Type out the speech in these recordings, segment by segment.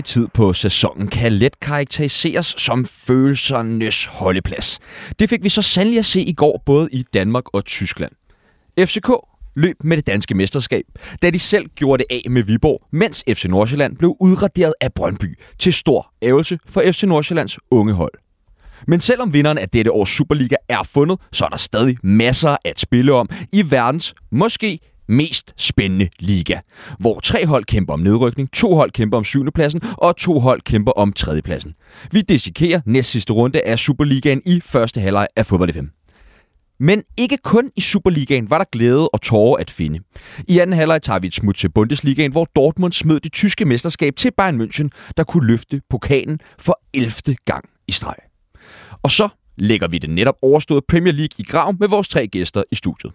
denne tid på sæsonen kan let karakteriseres som følelsernes holdeplads. Det fik vi så sandelig at se i går både i Danmark og Tyskland. FCK løb med det danske mesterskab, da de selv gjorde det af med Viborg, mens FC Nordsjælland blev udraderet af Brøndby til stor ævelse for FC Nordsjællands unge hold. Men selvom vinderen af dette års Superliga er fundet, så er der stadig masser at spille om i verdens måske mest spændende liga, hvor tre hold kæmper om nedrykning, to hold kæmper om syvendepladsen og to hold kæmper om tredjepladsen. Vi dissekerer næst sidste runde af Superligaen i første halvleg af fodbold FM. Men ikke kun i Superligaen var der glæde og tårer at finde. I anden halvleg tager vi et smut til Bundesligaen, hvor Dortmund smed det tyske mesterskab til Bayern München, der kunne løfte pokalen for 11. gang i streg. Og så lægger vi det netop overståede Premier League i grav med vores tre gæster i studiet.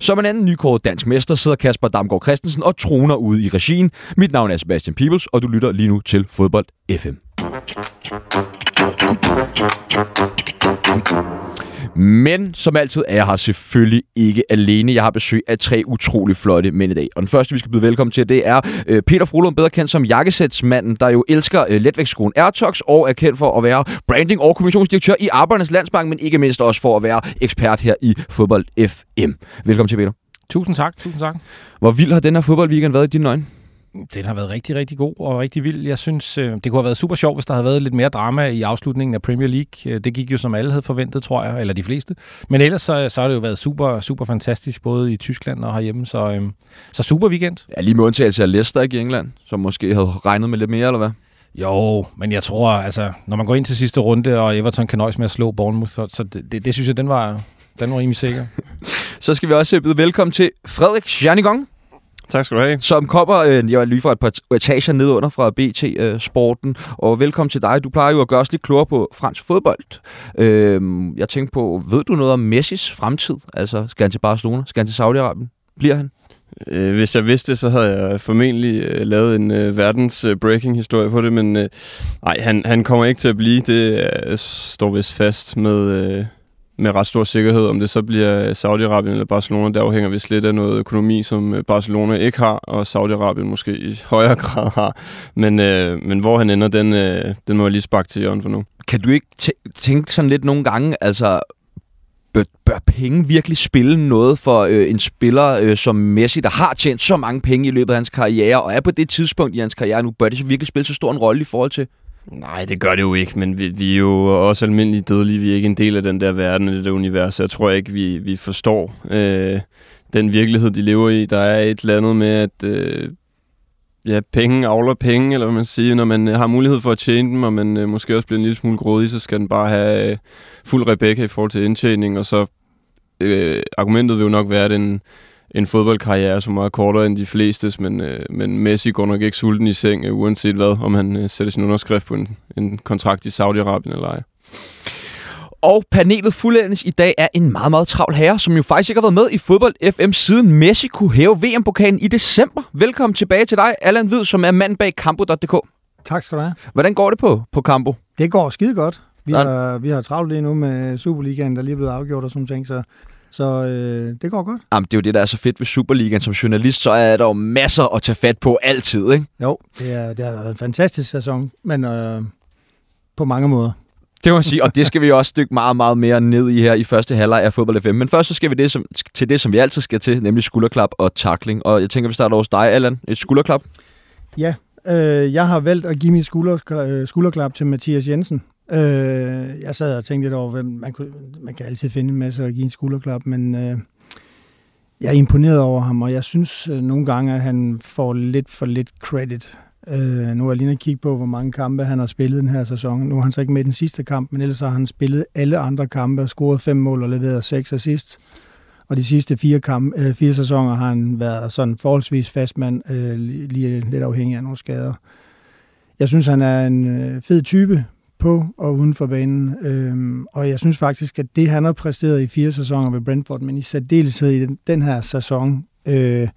Som en anden nykåret dansk mester sidder Kasper Damgaard Christensen og troner ude i regien. Mit navn er Sebastian Peebles, og du lytter lige nu til Fodbold FM. Men som altid er jeg her selvfølgelig ikke alene. Jeg har besøg af tre utrolig flotte mænd i dag. Og den første, vi skal byde velkommen til, det er øh, Peter Frolund, bedre kendt som jakkesætsmanden, der jo elsker øh, letvægtsskolen Airtox og er kendt for at være branding- og kommunikationsdirektør i Arbejdernes Landsbank, men ikke mindst også for at være ekspert her i Fodbold FM. Velkommen til, Peter. Tusind tak, tusind tak. Hvor vild har den her fodboldweekend været i dine øjne? Den har været rigtig, rigtig god og rigtig vild. Jeg synes, øh, det kunne have været super sjovt, hvis der havde været lidt mere drama i afslutningen af Premier League. Øh, det gik jo som alle havde forventet, tror jeg, eller de fleste. Men ellers så, så har det jo været super, super fantastisk, både i Tyskland og herhjemme. Så, øhm, så super weekend. Ja, lige med undtagelse af Leicester ikke i England, som måske havde regnet med lidt mere, eller hvad? Jo, men jeg tror, altså, når man går ind til sidste runde, og Everton kan nøjes med at slå Bournemouth, så, så det, det, det, synes jeg, den var, den var rimelig sikker. så skal vi også byde velkommen til Frederik Janigong. Tak skal du have. Som kommer, øh, jeg lige fra et par etager ned under fra BT øh, Sporten, og velkommen til dig. Du plejer jo at gøre os lidt klogere på fransk fodbold. Øh, jeg tænkte på, ved du noget om Messis fremtid? Altså, skal han til Barcelona? Skal han til Saudi-Arabien? Bliver han? Øh, hvis jeg vidste så havde jeg formentlig øh, lavet en øh, verdens øh, breaking historie på det, men øh, nej, han, han kommer ikke til at blive. Det øh, står vist fast med, øh, med ret stor sikkerhed. Om det så bliver Saudi-Arabien eller Barcelona, det afhænger vist lidt af noget økonomi, som øh, Barcelona ikke har, og Saudi-Arabien måske i højere grad har. Men, øh, men hvor han ender, den, øh, den må jeg lige sparke til Jørgen for nu. Kan du ikke tænke sådan lidt nogle gange, altså bør, bør penge virkelig spille noget for øh, en spiller øh, som Messi, der har tjent så mange penge i løbet af hans karriere, og er på det tidspunkt i hans karriere nu, bør det så virkelig spille så stor en rolle i forhold til Nej, det gør det jo ikke, men vi, vi er jo også almindelige dødelige. Vi er ikke en del af den der verden, det der univers. Jeg tror ikke, vi, vi forstår øh, den virkelighed, de lever i. Der er et eller andet med, at øh, ja, penge avler penge, eller hvad man siger. Når man har mulighed for at tjene dem, og man øh, måske også bliver en lille smule grådig, så skal den bare have øh, fuld Rebecca i forhold til indtjening. Og så øh, argumentet vil jo nok være, at den en fodboldkarriere, som er kortere end de fleste, men, øh, men Messi går nok ikke sulten i seng, øh, uanset hvad, om han øh, sætter sin underskrift på en, en kontrakt i Saudi-Arabien eller ej. Og panelet fuldendes i dag er en meget, meget travl herre, som jo faktisk ikke har været med i fodbold FM siden Messi kunne hæve VM-pokalen i december. Velkommen tilbage til dig, Allan Hvid, som er mand bag Campo.dk. Tak skal du have. Hvordan går det på, på Campo? Det går skide godt. Vi har, vi har travlt lige nu med Superligaen, der lige er blevet afgjort og sådan ting, så så øh, det går godt. Jamen, det er jo det, der er så fedt ved Superligaen. Som journalist, så er der jo masser at tage fat på altid, ikke? Jo, det, er, det har været en fantastisk sæson, men øh, på mange måder. Det må man sige, og det skal vi også dykke meget, meget mere ned i her i første halvleg af Fodbold FM. Men først så skal vi det, som, til det, som vi altid skal til, nemlig skulderklap og takling. Og jeg tænker, vi starter hos dig, Allan. Et skulderklap? Ja, øh, jeg har valgt at give mit skulder, øh, skulderklap til Mathias Jensen. Øh, jeg sad og tænkte lidt over, hvem man, kunne, man kan altid finde en masse at give en skulderklap, men øh, jeg er imponeret over ham, og jeg synes øh, nogle gange, at han får lidt for lidt credit. Øh, nu er jeg lige kigge på, hvor mange kampe han har spillet den her sæson. Nu har han så ikke med den sidste kamp, men ellers har han spillet alle andre kampe, scoret fem mål og leveret seks assist. Og de sidste fire, kamp, øh, fire sæsoner har han været sådan forholdsvis fastmand, øh, lige lidt afhængig af nogle skader. Jeg synes, han er en øh, fed type, på og uden for banen. Øhm, og jeg synes faktisk, at det, han har præsteret i fire sæsoner ved Brentford, men i særdeleshed i den, den her sæson, øh,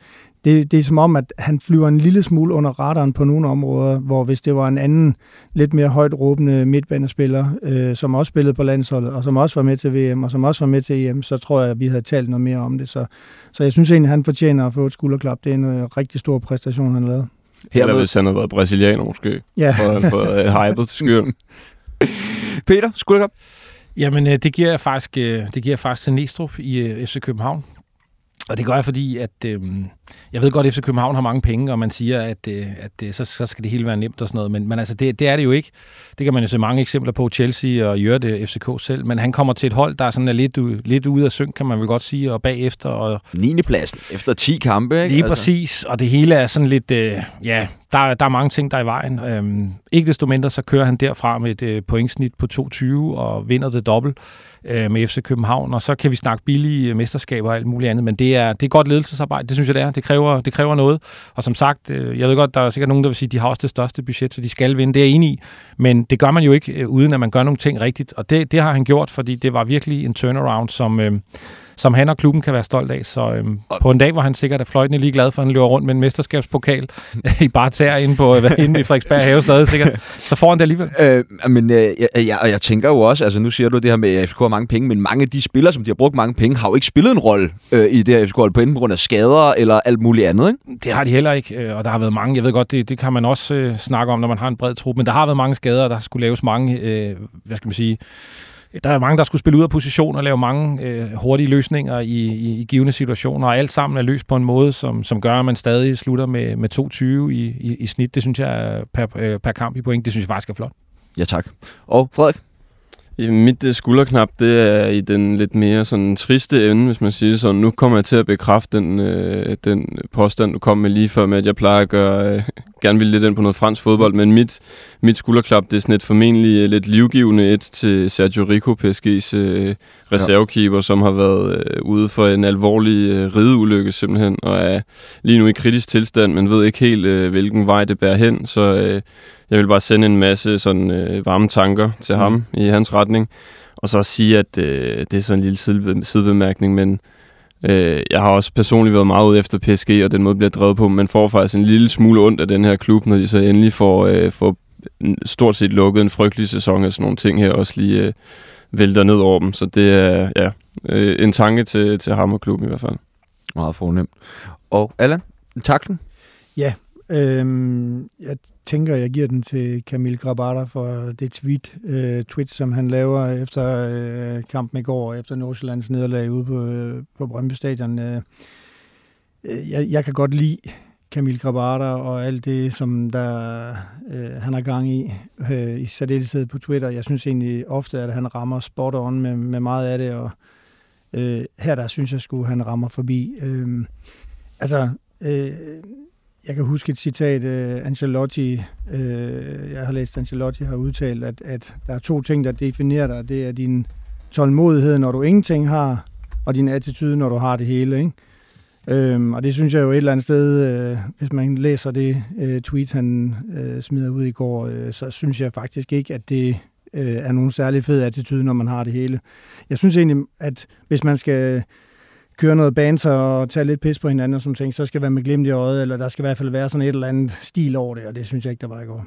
det, det er som om, at han flyver en lille smule under radaren på nogle områder, hvor hvis det var en anden, lidt mere højt råbende midtbanespiller, øh, som også spillede på landsholdet, og som også var med til VM, og som også var med til EM, så tror jeg, at vi havde talt noget mere om det. Så, så jeg synes egentlig, at han fortjener at få et skulderklap. Det er en øh, rigtig stor præstation, han har lavet. Hermed... Eller hvis han havde været brasilianer måske. Ja. Og fået uh, hypet til skyren. Peter, skulle ikke Jamen, øh, det giver jeg faktisk, øh, det giver jeg faktisk til Næstrup i øh, FC København. Og det gør jeg, fordi at, øh, jeg ved godt, at FC København har mange penge, og man siger, at, øh, at så, så skal det hele være nemt og sådan noget. Men, men altså, det, det er det jo ikke. Det kan man jo se mange eksempler på. Chelsea og det FCK selv. Men han kommer til et hold, der er sådan er lidt, lidt ude af synk, kan man vel godt sige, og bagefter. Og 9. pladsen efter 10 kampe, ikke? Lige altså. præcis, og det hele er sådan lidt, øh, ja, der, der er mange ting, der er i vejen. Øhm, ikke desto mindre, så kører han derfra med et øh, pointsnit på 2,20 og vinder det dobbelt øh, med FC København, og så kan vi snakke billige øh, mesterskaber og alt muligt andet, men det er, det er godt ledelsesarbejde, det synes jeg det er. Det kræver, det kræver noget, og som sagt, øh, jeg ved godt, der er sikkert nogen, der vil sige, at de har også det største budget, så de skal vinde, det er jeg enig i, men det gør man jo ikke, øh, uden at man gør nogle ting rigtigt, og det, det har han gjort, fordi det var virkelig en turnaround, som... Øh, som han og klubben kan være stolt af. Så øhm, på en dag, hvor han sikkert er fløjtende lige glad for, at han løber rundt med en mesterskabspokal i bare inde, på, inde i Frederiksberg Have stadig sikkert, så får han det alligevel. Øh, men øh, jeg, jeg, jeg tænker jo også, altså nu siger du det her med, at FCK har mange penge, men mange af de spillere, som de har brugt mange penge, har jo ikke spillet en rolle øh, i det her FCK, på enten grund af skader eller alt muligt andet, ikke? Det har de heller ikke, øh, og der har været mange, jeg ved godt, det, det kan man også øh, snakke om, når man har en bred trup, men der har været mange skader, der skulle laves mange, øh, hvad skal man sige, der er mange, der skulle spille ud af position og lave mange øh, hurtige løsninger i, i, i givende situationer, og alt sammen er løst på en måde, som, som gør, at man stadig slutter med, med 2,20 i, i, i snit. Det synes jeg er per, øh, per kamp i point. Det synes jeg faktisk er flot. Ja, tak. Og Frederik? Mit uh, skulderknap, det er i den lidt mere sådan triste ende, hvis man siger det sådan. Nu kommer jeg til at bekræfte den, øh, den påstand, du kom med lige før med, at jeg plejer at gøre, øh, gerne vil lidt ind på noget fransk fodbold, men mit, mit skulderklap, det er sådan et formentlig øh, lidt livgivende et til Sergio Rico, PSG's øh, reservekeeper, ja. som har været øh, ude for en alvorlig øh, rideulykke simpelthen, og er lige nu i kritisk tilstand, men ved ikke helt, øh, hvilken vej det bærer hen, så... Øh, jeg vil bare sende en masse sådan øh, varme tanker til mm. ham i hans retning. Og så sige, at øh, det er sådan en lille side, sidebemærkning, men øh, jeg har også personligt været meget ude efter PSG, og den måde bliver drevet på, men får faktisk en lille smule ondt af den her klub, når de så endelig får, øh, får stort set lukket en frygtelig sæson af sådan nogle ting her, også lige øh, vælter ned over dem. Så det er ja, øh, en tanke til, til ham og klubben i hvert fald. Meget fornemt. Og Allan, taklen? Ja, øhm, jeg tænker, jeg giver den til Camille Grabata for det tweet, øh, tweet som han laver efter øh, kampen i går, efter Nordsjællands nederlag ude på, øh, på Brøndby Stadion. Øh, øh, jeg, jeg kan godt lide Camille Grabata og alt det, som der, øh, han har gang i, øh, i særdeleshed på Twitter. Jeg synes egentlig ofte, at han rammer spot on med, med meget af det, og øh, her der synes jeg skulle han rammer forbi. Øh, altså, øh, jeg kan huske et citat, øh, Ancelotti, øh, jeg har læst, Ancelotti har udtalt, at, at der er to ting, der definerer dig. Det er din tålmodighed, når du ingenting har, og din attitude, når du har det hele. Ikke? Øhm, og det synes jeg jo et eller andet sted, øh, hvis man læser det øh, tweet, han øh, smider ud i går, øh, så synes jeg faktisk ikke, at det øh, er nogen særlig fed attitude, når man har det hele. Jeg synes egentlig, at hvis man skal køre noget banter og tage lidt pis på hinanden og sådan ting, så skal det være med glimt i øjet, eller der skal i hvert fald være sådan et eller andet stil over det, og det synes jeg ikke, der var i går.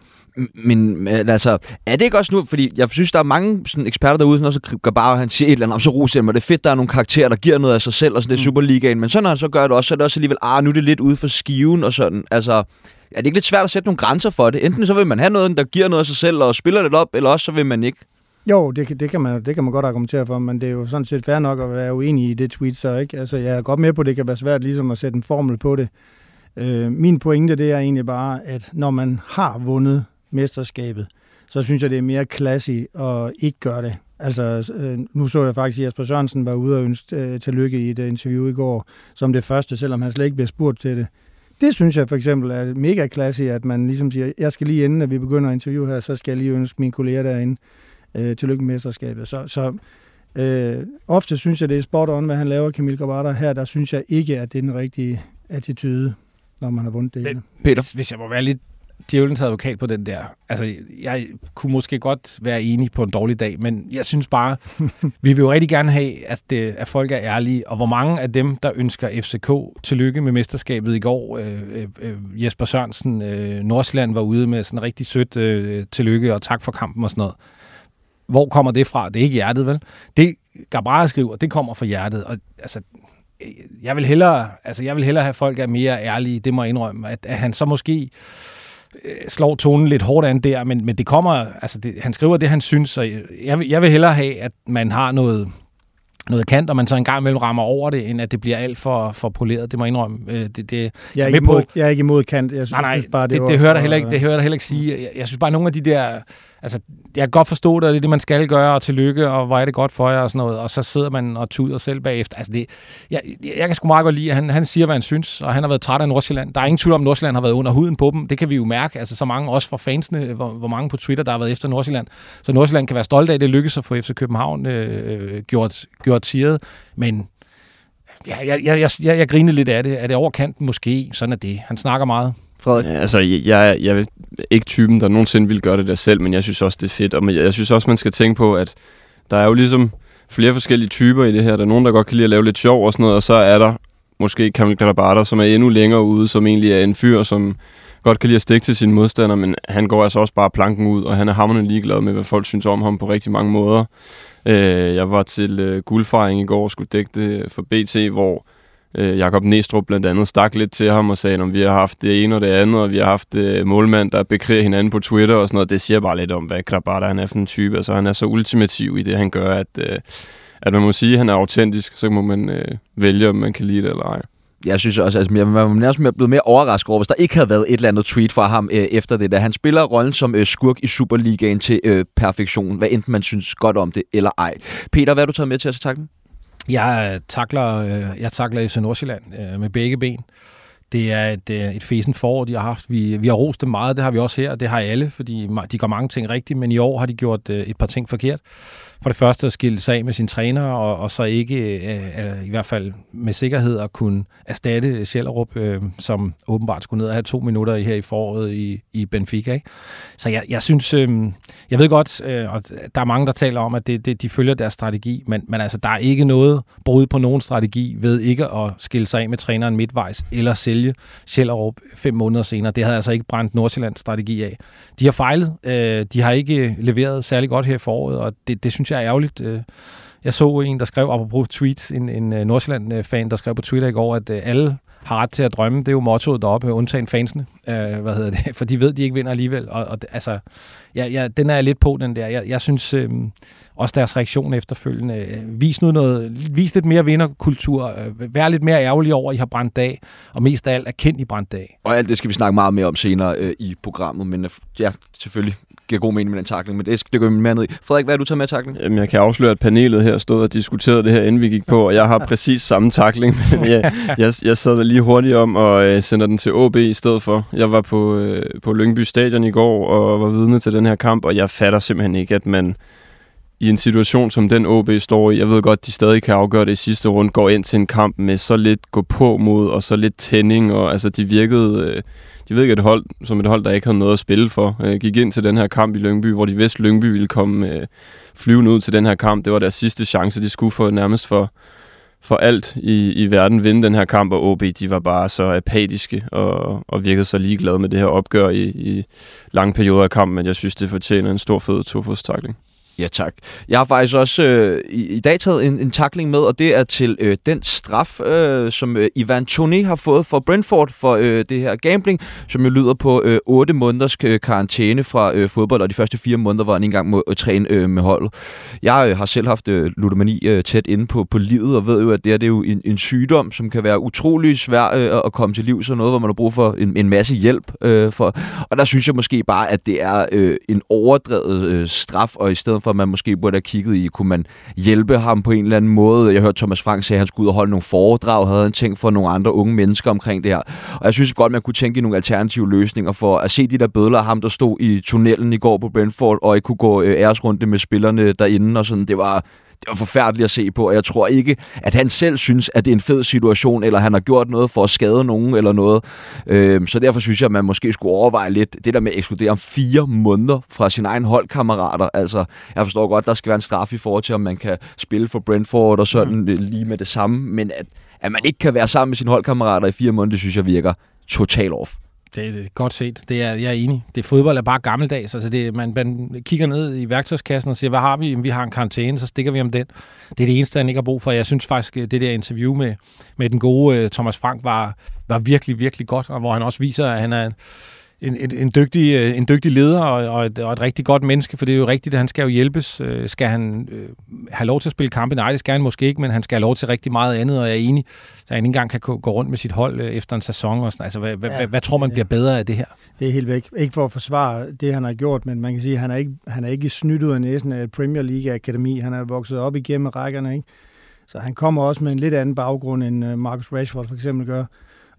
Men, altså, er det ikke også nu, fordi jeg synes, der er mange sådan, eksperter derude, som også gør bare, han siger et eller andet, og så roser og det er fedt, der er nogle karakterer, der giver noget af sig selv, og sådan det er mm. Superligaen, men så når han så gør det også, så er det også alligevel, ah, nu er det lidt ude for skiven, og sådan, altså, er det ikke lidt svært at sætte nogle grænser for det? Enten så vil man have noget, der giver noget af sig selv, og spiller lidt op, eller også så vil man ikke. Jo, det, det, kan man, det kan man godt argumentere for, men det er jo sådan set fair nok at være uenig i det tweet, så ikke? Altså, jeg er godt med på, at det kan være svært ligesom at sætte en formel på det. Øh, min pointe, det er egentlig bare, at når man har vundet mesterskabet, så synes jeg, det er mere classy at ikke gøre det. Altså, øh, nu så jeg faktisk, at Jesper Sørensen var ude og ønske øh, tillykke i et interview i går, som det første, selvom han slet ikke bliver spurgt til det. Det synes jeg for eksempel er mega classy, at man ligesom siger, jeg skal lige inden, at vi begynder at interview her, så skal jeg lige ønske mine kolleger derinde øh, tillykke med mesterskabet. Så, så øh, ofte synes jeg, det er spot on, hvad han laver, Camille Grabata. Her, der synes jeg ikke, at det er den rigtige attitude, når man har vundet det Men, Peter? Hvis, hvis jeg må være lidt djævelens advokat på den der. Altså, jeg kunne måske godt være enig på en dårlig dag, men jeg synes bare, vi vil jo rigtig gerne have, at, det, at folk er ærlige, og hvor mange af dem, der ønsker FCK tillykke med mesterskabet i går, øh, øh, øh, Jesper Sørensen, øh, Nordsjælland var ude med sådan rigtig sødt øh, tillykke og tak for kampen og sådan noget. Hvor kommer det fra? Det er ikke hjertet, vel? Det Gabara skriver, det kommer fra hjertet. Og altså, jeg vil hellere, altså jeg vil hellere have folk er mere ærlige, det må jeg indrømme, at, at han så måske øh, slår tonen lidt hårdt an der, men, men det kommer, altså det, han skriver det, han synes, og jeg, vil, jeg vil hellere have, at man har noget, noget kant, og man så en gang imellem rammer over det, end at det bliver alt for, for poleret. Det må jeg indrømme. Øh, det, det, jeg, er ikke imod, på, jeg er ikke imod kant. Jeg synes, nej, nej, bare, det, det, det, hører der heller ikke, det hører der heller ikke sige. Jeg, jeg synes bare, nogle af de der altså, jeg kan godt forstå det, og det er det, man skal gøre, og tillykke, og hvor er det godt for jer, og sådan noget, og så sidder man og tuder selv bagefter. Altså, det, jeg, jeg kan sgu meget godt lide, at han, han siger, hvad han synes, og han har været træt af Nordsjælland. Der er ingen tvivl om, at Nordsjælland har været under huden på dem. Det kan vi jo mærke, altså så mange, også fra fansene, hvor, hvor mange på Twitter, der har været efter Nordsjælland. Så Nordsjælland kan være stolt af, at det lykkedes at få FC København øh, øh, gjort, gjort tiret, men ja, jeg, jeg, jeg, jeg, jeg grinede lidt af det. Er det overkanten? Måske. Sådan er det. Han snakker meget. Frederik? Ja, altså, jeg, jeg er ikke typen, der nogensinde vil gøre det der selv, men jeg synes også, det er fedt. Og jeg synes også, man skal tænke på, at der er jo ligesom flere forskellige typer i det her. Der er nogen, der godt kan lide at lave lidt sjov og sådan noget, og så er der måske Kamil Karabater, som er endnu længere ude, som egentlig er en fyr, som godt kan lide at stikke til sine modstandere, men han går altså også bare planken ud, og han er hammerende ligeglad med, hvad folk synes om ham på rigtig mange måder. Øh, jeg var til øh, guldfejring i går og skulle dække det for BT, hvor øh, Jakob Næstrup blandt andet stak lidt til ham og sagde, at vi har haft det ene og det andet, og vi har haft øh, målmand, der bekriger hinanden på Twitter og sådan noget. Det siger bare lidt om, hvad Krabata han er for en type. Altså, han er så ultimativ i det, han gør, at, øh, at man må sige, at han er autentisk, så må man øh, vælge, om man kan lide det eller ej. Jeg synes også, at altså, jeg var nærmest blevet mere overrasket over, hvis der ikke havde været et eller andet tweet fra ham øh, efter det. Da han spiller rollen som øh, skurk i Superligaen til øh, perfektion, hvad enten man synes godt om det eller ej. Peter, hvad har du taget med til at tage Øh, øh, jeg takler, jeg takler FC Nordsjælland øh, med begge ben. Det er et, et fesen forår, de har haft. Vi, vi har rost dem meget, det har vi også her, det har alle, fordi de gør mange ting rigtigt, men i år har de gjort et par ting forkert for det første at skille sig af med sin træner, og, og så ikke, øh, øh i hvert fald med sikkerhed, at kunne erstatte Sjællerup, øh, som åbenbart skulle ned og have to minutter her i foråret i, i Benfica. Ikke? Så jeg, jeg synes, øh, jeg ved godt, øh, og der er mange, der taler om, at det, det, de følger deres strategi, men, men altså, der er ikke noget brud på nogen strategi ved ikke at skille sig af med træneren midtvejs, eller sælge Sjællerup fem måneder senere. Det havde altså ikke brændt Nordsjællands strategi af. De har fejlet, øh, de har ikke leveret særlig godt her i foråret, og det, det synes jeg er ærgerligt. Øh, jeg så en, der skrev, apropos tweets, en, en øh, Nordsjælland-fan, der skrev på Twitter i går, at øh, alle har ret til at drømme. Det er jo mottoet deroppe, undtagen fansene. Øh, hvad hedder det? For de ved, de ikke vinder alligevel. Og, og altså, ja, ja, den er jeg lidt på, den der. Jeg, jeg synes øh, også deres reaktion efterfølgende. Øh, vis nu noget, vis lidt mere vinderkultur. Øh, vær lidt mere ærgerlig over, at I har brændt dag. Og mest af alt erkend, I brændt dag. Og alt det skal vi snakke meget mere om senere øh, i programmet. Men ja, selvfølgelig giver god mening med den takling, men det, det går vi mere ned i. Frederik, hvad er du taget med takling? Jamen, jeg kan afsløre, at panelet her stod og diskuterede det her, inden vi gik på, og jeg har præcis samme takling, jeg, jeg, jeg sad lige hurtigt om og øh, sender den til OB i stedet for. Jeg var på, øh, på Lyngby Stadion i går og var vidne til den her kamp, og jeg fatter simpelthen ikke, at man i en situation, som den OB står i, jeg ved godt, de stadig kan afgøre det i sidste runde, går ind til en kamp med så lidt gå på mod, og så lidt tænding, og altså de virkede... Øh, de ved ikke et hold, som et hold, der ikke havde noget at spille for, øh, gik ind til den her kamp i Lyngby, hvor de vidste, Lyngby ville komme øh, flyvende ud til den her kamp. Det var deres sidste chance, de skulle få nærmest for, for alt i, i verden vinde den her kamp, og OB de var bare så apatiske og, og virkede så ligeglade med det her opgør i, i lange perioder af kampen, men jeg synes, det fortjener en stor fed tofodstakling. Ja, tak. Jeg har faktisk også øh, i, i dag taget en, en takling med, og det er til øh, den straf, øh, som øh, Ivan Toni har fået for Brentford for øh, det her gambling, som jo lyder på øh, 8 måneders øh, karantæne fra øh, fodbold, og de første fire måneder, hvor han ikke engang må øh, træne øh, med holdet. Jeg øh, har selv haft øh, ludomani øh, tæt inde på, på livet, og ved jo, at det, er, det er jo en, en sygdom, som kan være utrolig svær øh, at komme til liv, så noget, hvor man har brug for en, en masse hjælp. Øh, for. Og der synes jeg måske bare, at det er øh, en overdrevet øh, straf, og i stedet for, at man måske burde have kigget i, kunne man hjælpe ham på en eller anden måde. Jeg hørte Thomas Frank sige, at han skulle ud og holde nogle foredrag, havde han tænkt for nogle andre unge mennesker omkring det her. Og jeg synes godt, man kunne tænke i nogle alternative løsninger for at se de der bødler, ham der stod i tunnelen i går på Brentford, og ikke kunne gå øh, æresrunde med spillerne derinde og sådan. Det var, det var forfærdeligt at se på, og jeg tror ikke, at han selv synes, at det er en fed situation, eller han har gjort noget for at skade nogen eller noget. Øh, så derfor synes jeg, at man måske skulle overveje lidt det der med at ekskludere om fire måneder fra sine egne holdkammerater. Altså, jeg forstår godt, der skal være en straf i forhold til, om man kan spille for Brentford og sådan mm. lige med det samme, men at, at man ikke kan være sammen med sine holdkammerater i fire måneder, det synes jeg virker total off det er godt set. Det er, jeg er enig. Det fodbold er bare gammeldags. Altså det, man, man kigger ned i værktøjskassen og siger, hvad har vi? Vi har en karantæne, så stikker vi om den. Det er det eneste, han ikke har brug for. Jeg synes faktisk, øh, det der interview med, med den gode øh, Thomas Frank var, var virkelig, virkelig godt, og hvor han også viser, at han er en, en, en, dygtig, øh, en dygtig leder og, og, et, og et rigtig godt menneske, for det er jo rigtigt, at han skal jo hjælpes. Øh, skal han øh, have lov til at spille kampe? Nej, det skal han måske ikke, men han skal have lov til rigtig meget andet, og jeg er enig, så han ikke engang kan gå rundt med sit hold øh, efter en sæson. Og sådan. Altså, hvad, ja, hvad, hvad tror man bliver bedre af det her? Det er helt væk. Ikke for at forsvare det, han har gjort, men man kan sige, at han er ikke, han er ikke snydt ud af næsen af Premier League Akademi. Han er vokset op igennem rækkerne, ikke? Så han kommer også med en lidt anden baggrund, end øh, Marcus Rashford for eksempel gør.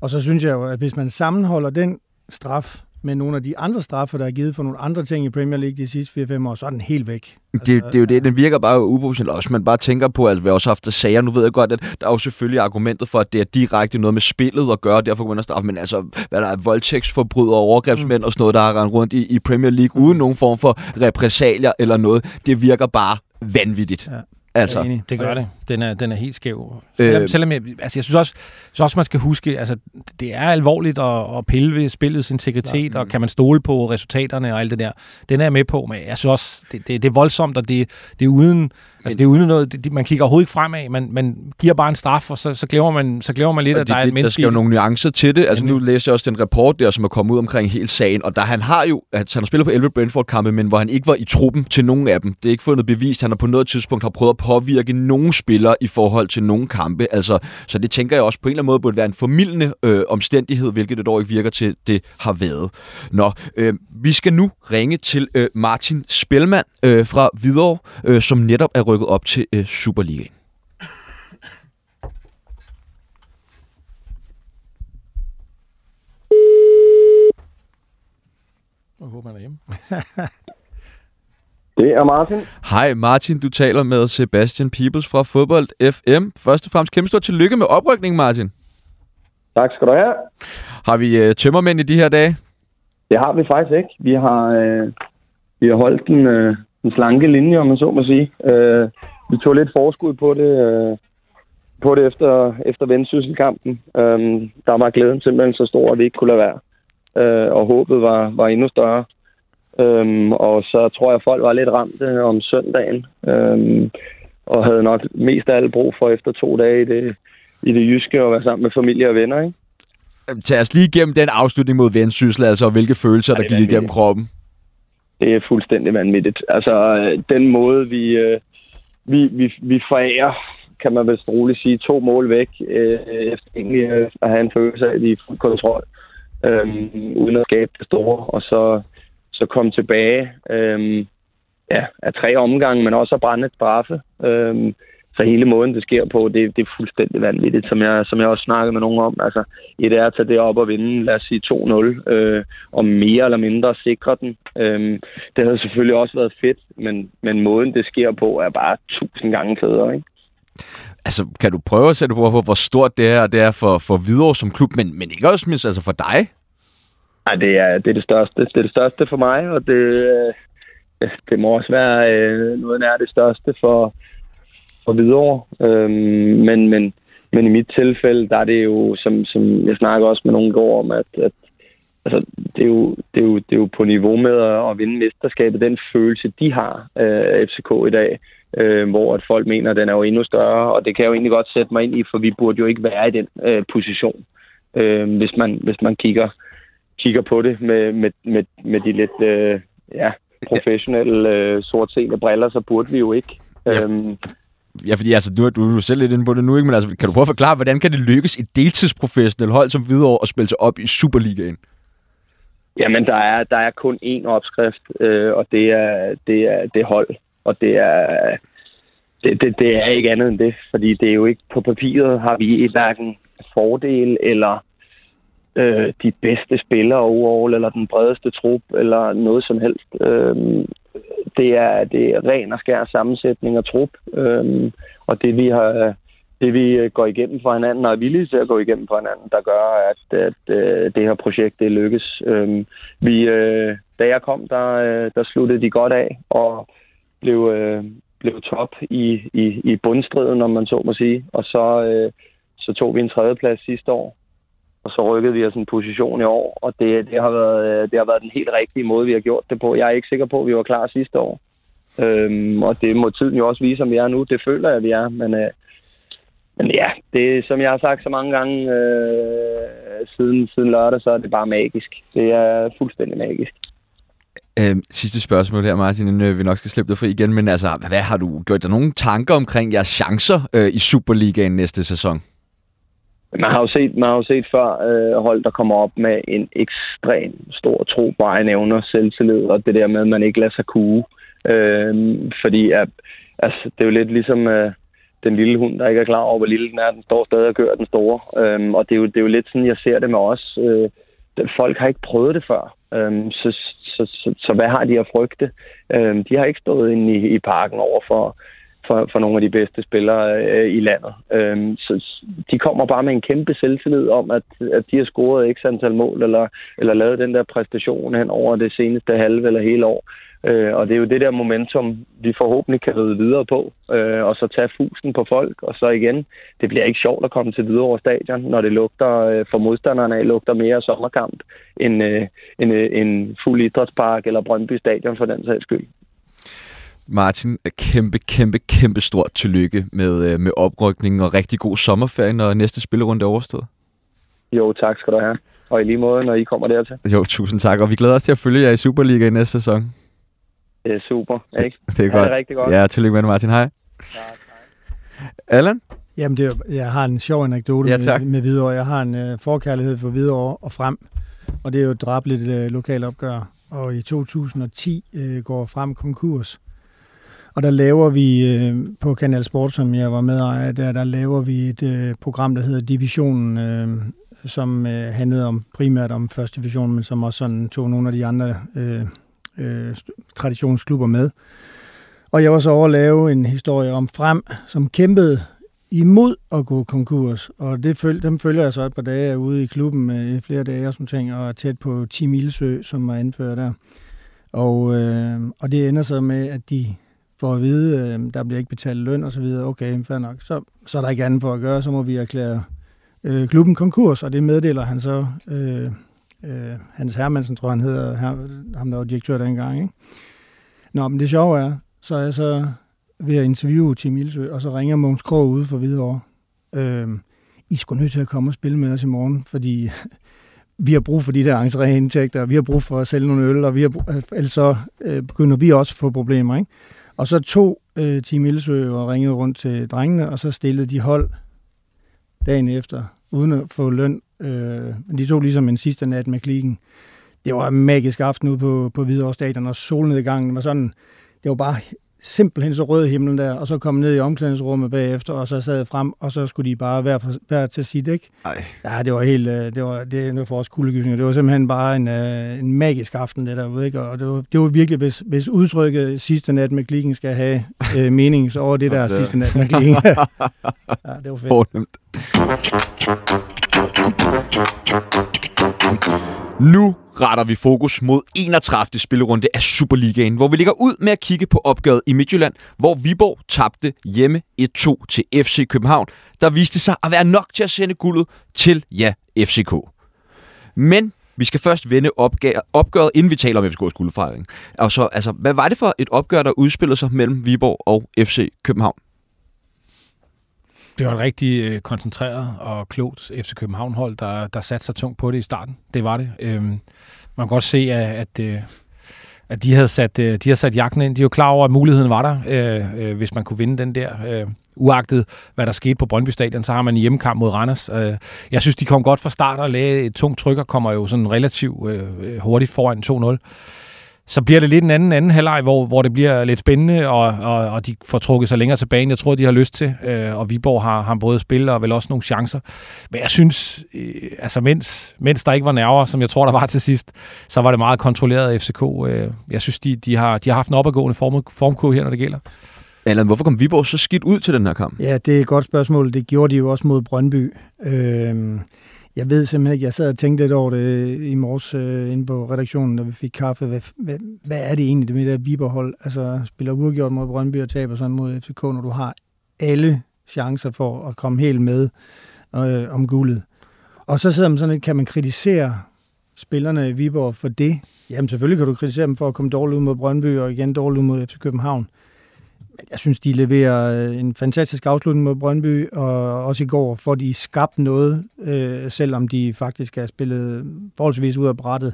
Og så synes jeg jo, at hvis man sammenholder den straf, med nogle af de andre straffe, der er givet for nogle andre ting i Premier League de sidste 4-5 år, så er den helt væk. Altså, det, det er jo det, den virker bare uproportionelt også. Man bare tænker på, at vi også har haft sager. Nu ved jeg godt, at der er jo selvfølgelig argumentet for, at det er direkte noget med spillet at gøre, derfor kan man straffe. Men altså, hvad der er voldtægtsforbrydere og overgrebsmænd mm. og sådan noget, der har rendt rundt i, i Premier League, uden nogen form for repressalier eller noget, det virker bare vanvittigt. Ja. Altså, det gør det. Den er, den er helt skæv. Selvom, øh, selvom jeg, altså jeg synes også, synes også, man skal huske, altså det er alvorligt at, at pille ved spillets integritet, ja, og kan man stole på resultaterne og alt det der. Den er jeg med på, men jeg synes også, det, det, det er voldsomt, og det, det er uden Altså, det er uden noget, det, man kigger overhovedet ikke fremad, man, man giver bare en straf, og så, så, glemmer, man, så glemmer man lidt, at der er et menneske. Der skal jo nogle nuancer til det. Altså, nu læser jeg også den rapport der, som er kommet ud omkring hele sagen, og der han har jo, at han har spillet på 11 Brentford-kampe, men hvor han ikke var i truppen til nogen af dem. Det er ikke fundet bevist, han har på noget tidspunkt har prøvet at påvirke nogen spillere i forhold til nogen kampe. Altså, så det tænker jeg også på en eller anden måde burde være en formidlende øh, omstændighed, hvilket det dog ikke virker til, det har været. Nå, øh, vi skal nu ringe til øh, Martin Spelman øh, fra Hvidovre, øh, som netop er rykket op til øh, Superligaen. Jeg håber, han er hjemme. Det er Martin. Hej Martin, du taler med Sebastian Peebles fra Fodbold FM. Først og fremmest kæmpe stort tillykke med oprykningen, Martin. Tak skal du have. Har vi øh, tømmermænd i de her dage? Det har vi faktisk ikke. Vi har, øh, vi har holdt den, øh, en slanke linje, om man så må sige. Øh, vi tog lidt forskud på det, øh, på det efter, efter vendsysselkampen. Øh, der var glæden simpelthen så stor, at vi ikke kunne lade være. Øh, og håbet var, var endnu større. Øh, og så tror jeg, at folk var lidt ramte om søndagen. Øh, og havde nok mest af alt brug for efter to dage i det, i det jyske at være sammen med familie og venner, ikke? Tag os lige igennem den afslutning mod Vendsyssel, altså hvilke følelser, der gik igennem kroppen det er fuldstændig vanvittigt. Altså, den måde, vi, øh, vi, vi, vi forærer, kan man vist roligt sige, to mål væk, øh, efter egentlig øh, at have en følelse af, at vi er fuld kontrol, øh, uden at skabe det store, og så, så komme tilbage øh, ja, af tre omgange, men også at brænde et straffe. Øh, så hele måden, det sker på, det, det er fuldstændig vanvittigt, som jeg, som jeg også snakkede med nogen om. Altså, et er at tage det op og vinde, lad os sige 2-0, øh, og mere eller mindre sikre den. Øh, det havde selvfølgelig også været fedt, men, men måden, det sker på, er bare tusind gange federe, ikke? Altså, kan du prøve at sætte på, hvor stort det er, det er for, for Hvidovre som klub, men, men ikke også mindst altså for dig? Nej, det er, det er det største. Det er det største for mig, og det, øh, det må også være øh, noget af det største for, for videre. Øhm, men, men, men i mit tilfælde, der er det jo, som, som jeg snakker også med nogen går om, at, at altså, det, er jo, det, er jo, det er jo på niveau med at, at vinde mesterskabet, den følelse, de har af øh, FCK i dag, øh, hvor at folk mener, at den er jo endnu større, og det kan jeg jo egentlig godt sætte mig ind i, for vi burde jo ikke være i den øh, position, øh, hvis, man, hvis man kigger, kigger på det med, med, med, med de lidt øh, ja, professionelle øh, sortseende briller, så burde vi jo ikke. Ja. Ja, fordi altså, du, du er selv lidt inde på det nu, ikke? men altså, kan du prøve at forklare, hvordan kan det lykkes et deltidsprofessionelt hold som Hvidovre at spille sig op i Superligaen? Jamen, der er, der er kun én opskrift, øh, og det er, det er det hold. Og det er, det, det, det er ikke andet end det, fordi det er jo ikke på papiret, har vi et hverken fordel eller øh, de bedste spillere overall, eller den bredeste trup, eller noget som helst. Øh, det er, det er ren og skær sammensætning og trup, øhm, og det vi har det vi øh, går igennem for hinanden og er villige til at gå igennem for hinanden, der gør, at, at, at øh, det her projekt det lykkes. Øhm, vi, øh, da jeg kom, der, øh, der sluttede de godt af og blev, øh, blev top i, i, i bundstriden, om man så må sige. Og så, øh, så tog vi en tredjeplads sidste år og så rykkede vi os en position i år, og det, det, har været, øh, det har været den helt rigtige måde, vi har gjort det på. Jeg er ikke sikker på, at vi var klar sidste år. Øhm, og det må tiden jo også vise, om vi er nu. Det føler jeg, at vi er. Men, øh, men ja, det som jeg har sagt så mange gange øh, siden, siden lørdag, så er det bare magisk. Det er fuldstændig magisk. Øhm, sidste spørgsmål her, Martin, inden øh, vi nok skal slippe dig fri igen. Men altså, hvad har du gjort dig nogle tanker omkring jeres chancer øh, i Superligaen næste sæson? Man har jo set, man har jo set før øh, hold, der kommer op med en ekstrem stor tro på egen evner, selvtillid, og det der med, at man ikke lader sig kue. Øh, fordi at, altså, det er jo lidt ligesom øh, den lille hund, der ikke er klar over, hvor lille den er. Den står stadig og gør den store. Øh, og det er, jo, det er jo lidt sådan, jeg ser det med os. Øh, folk har ikke prøvet det før. Øh, så, så, så, så hvad har de at frygte? Øh, de har ikke stået inde i, i parken over for for, for nogle af de bedste spillere øh, i landet. Øhm, så de kommer bare med en kæmpe selvtillid om, at, at de har scoret x antal mål, eller, eller lavet den der præstation hen over det seneste halve eller hele år. Øh, og det er jo det der momentum, vi forhåbentlig kan ride videre på, øh, og så tage fusen på folk, og så igen, det bliver ikke sjovt at komme til Hvidovre Stadion, når det lugter øh, for modstanderne af, lugter mere sommerkamp end øh, en, øh, en fuld idrætspark eller Brøndby Stadion for den sags skyld. Martin, kæmpe, kæmpe, kæmpe stort tillykke med, øh, med oprykningen og rigtig god sommerferie, når næste spillerunde er overstået. Jo, tak skal du have. Og i lige måde, når I kommer dertil. Jo, tusind tak. Og vi glæder os til at følge jer i Superliga i næste sæson. Det er super, ikke? Det er godt. Det er rigtig godt. Ja, tillykke med det, Martin. Hej. Tak, hej. Allan? Jamen, det er, jeg har en sjov anekdote ja, med, med Hvidovre. Jeg har en uh, forkærlighed for Hvidovre og frem, og det er jo et drabligt uh, lokalt opgør. Og i 2010 uh, går frem konkurs. Og der laver vi øh, på Kanal Sport, som jeg var med af, der, der laver vi et øh, program, der hedder Divisionen, øh, som øh, handlede om primært om første division, men som også sådan tog nogle af de andre øh, øh, traditionsklubber med. Og jeg var så over at lave en historie om Frem, som kæmpede imod at gå konkurs. Og det føl, dem følger jeg så et par dage ude i klubben øh, med flere dage og sådan ting, og er tæt på Team Ilsø, som var anført der. Og, øh, og det ender så med, at de for at vide, øh, der bliver ikke betalt løn og så videre. Okay, fair nok. Så, så er der ikke andet for at gøre, så må vi erklære øh, klubben konkurs, og det meddeler han så, øh, øh, Hans Hermansen, tror han hedder, her, ham der var direktør dengang. Ikke? Nå, men det sjove er, så er jeg så ved at interviewe Tim Ilsø, og så ringer Mogens Krog ude for Hvidovre. Øh, I skulle nødt til at komme og spille med os i morgen, fordi vi har brug for de der entréindtægter, vi har brug for at sælge nogle øl, og vi har, ellers så øh, begynder vi også at få problemer. Ikke? Og så tog øh, Team Ildsø og ringede rundt til drengene, og så stillede de hold dagen efter, uden at få løn. Øh, de tog ligesom en sidste nat med klikken. Det var en magisk aften ude på, på Hvidovre Stadion, og solnedgangen var sådan, det var bare simpelthen så rød himmel der, og så kom ned i omklædningsrummet bagefter, og så sad frem, og så skulle de bare være, for, være til sit, ikke? Ej. Ja, det var helt, øh, det var, det var for os kuldegysninger. Det var simpelthen bare en, øh, en magisk aften, det derude, ikke? Og det var, det var virkelig, hvis, hvis udtrykket sidste nat med klikken skal have øh, mening, så over det der sidste nat med klikken. ja, det var fedt. Fornemt. Nu retter vi fokus mod 31. spillerunde af Superligaen, hvor vi ligger ud med at kigge på opgøret i Midtjylland, hvor Viborg tabte hjemme 1-2 til FC København, der viste sig at være nok til at sende guldet til, ja, FCK. Men vi skal først vende opgøret, inden vi taler om FCK's guldfejring. Altså, altså, hvad var det for et opgør, der udspillede sig mellem Viborg og FC København? Det var et rigtig øh, koncentreret og klogt FC København-hold, der, der satte sig tungt på det i starten. Det var det. Øhm, man kan godt se, at, at, øh, at de, havde sat, øh, de havde sat jagten ind. De er klar over, at muligheden var der, øh, øh, hvis man kunne vinde den der. Øh, uagtet hvad der skete på Brøndby Stadion, så har man en hjemmekamp mod Randers. Øh, jeg synes, de kom godt fra start og lagde et tungt tryk og kommer jo sådan relativt øh, øh hurtigt foran 2-0 så bliver det lidt en anden anden halvleg, hvor, hvor det bliver lidt spændende, og, og, og de får trukket sig længere tilbage, end jeg tror, de har lyst til. Øh, og Viborg har, har både spil og vel også nogle chancer. Men jeg synes, øh, altså mens, mens der ikke var nerver, som jeg tror, der var til sidst, så var det meget kontrolleret af FCK. Øh, jeg synes, de, de, har, de har haft en opadgående form, formkurve her, når det gælder. Allan, hvorfor kom Viborg så skidt ud til den her kamp? Ja, det er et godt spørgsmål. Det gjorde de jo også mod Brøndby. Øh, jeg ved simpelthen ikke, jeg sad og tænkte lidt over det øh, i morges øh, inde på redaktionen, da vi fik kaffe. Hvad, hvad, hvad er det egentlig, det med det der Viberhold? Altså, spiller uafgjort mod Brøndby og taber sådan mod FCK, når du har alle chancer for at komme helt med øh, om guldet. Og så sidder man sådan, kan man kritisere spillerne i Viborg for det? Jamen selvfølgelig kan du kritisere dem for at komme dårligt ud mod Brøndby og igen dårligt ud mod FC København. Men jeg synes, de leverer øh, en fantastisk afslutning mod Brøndby, og også i går får de skabt noget, øh, selvom de faktisk er spillet forholdsvis ud af brættet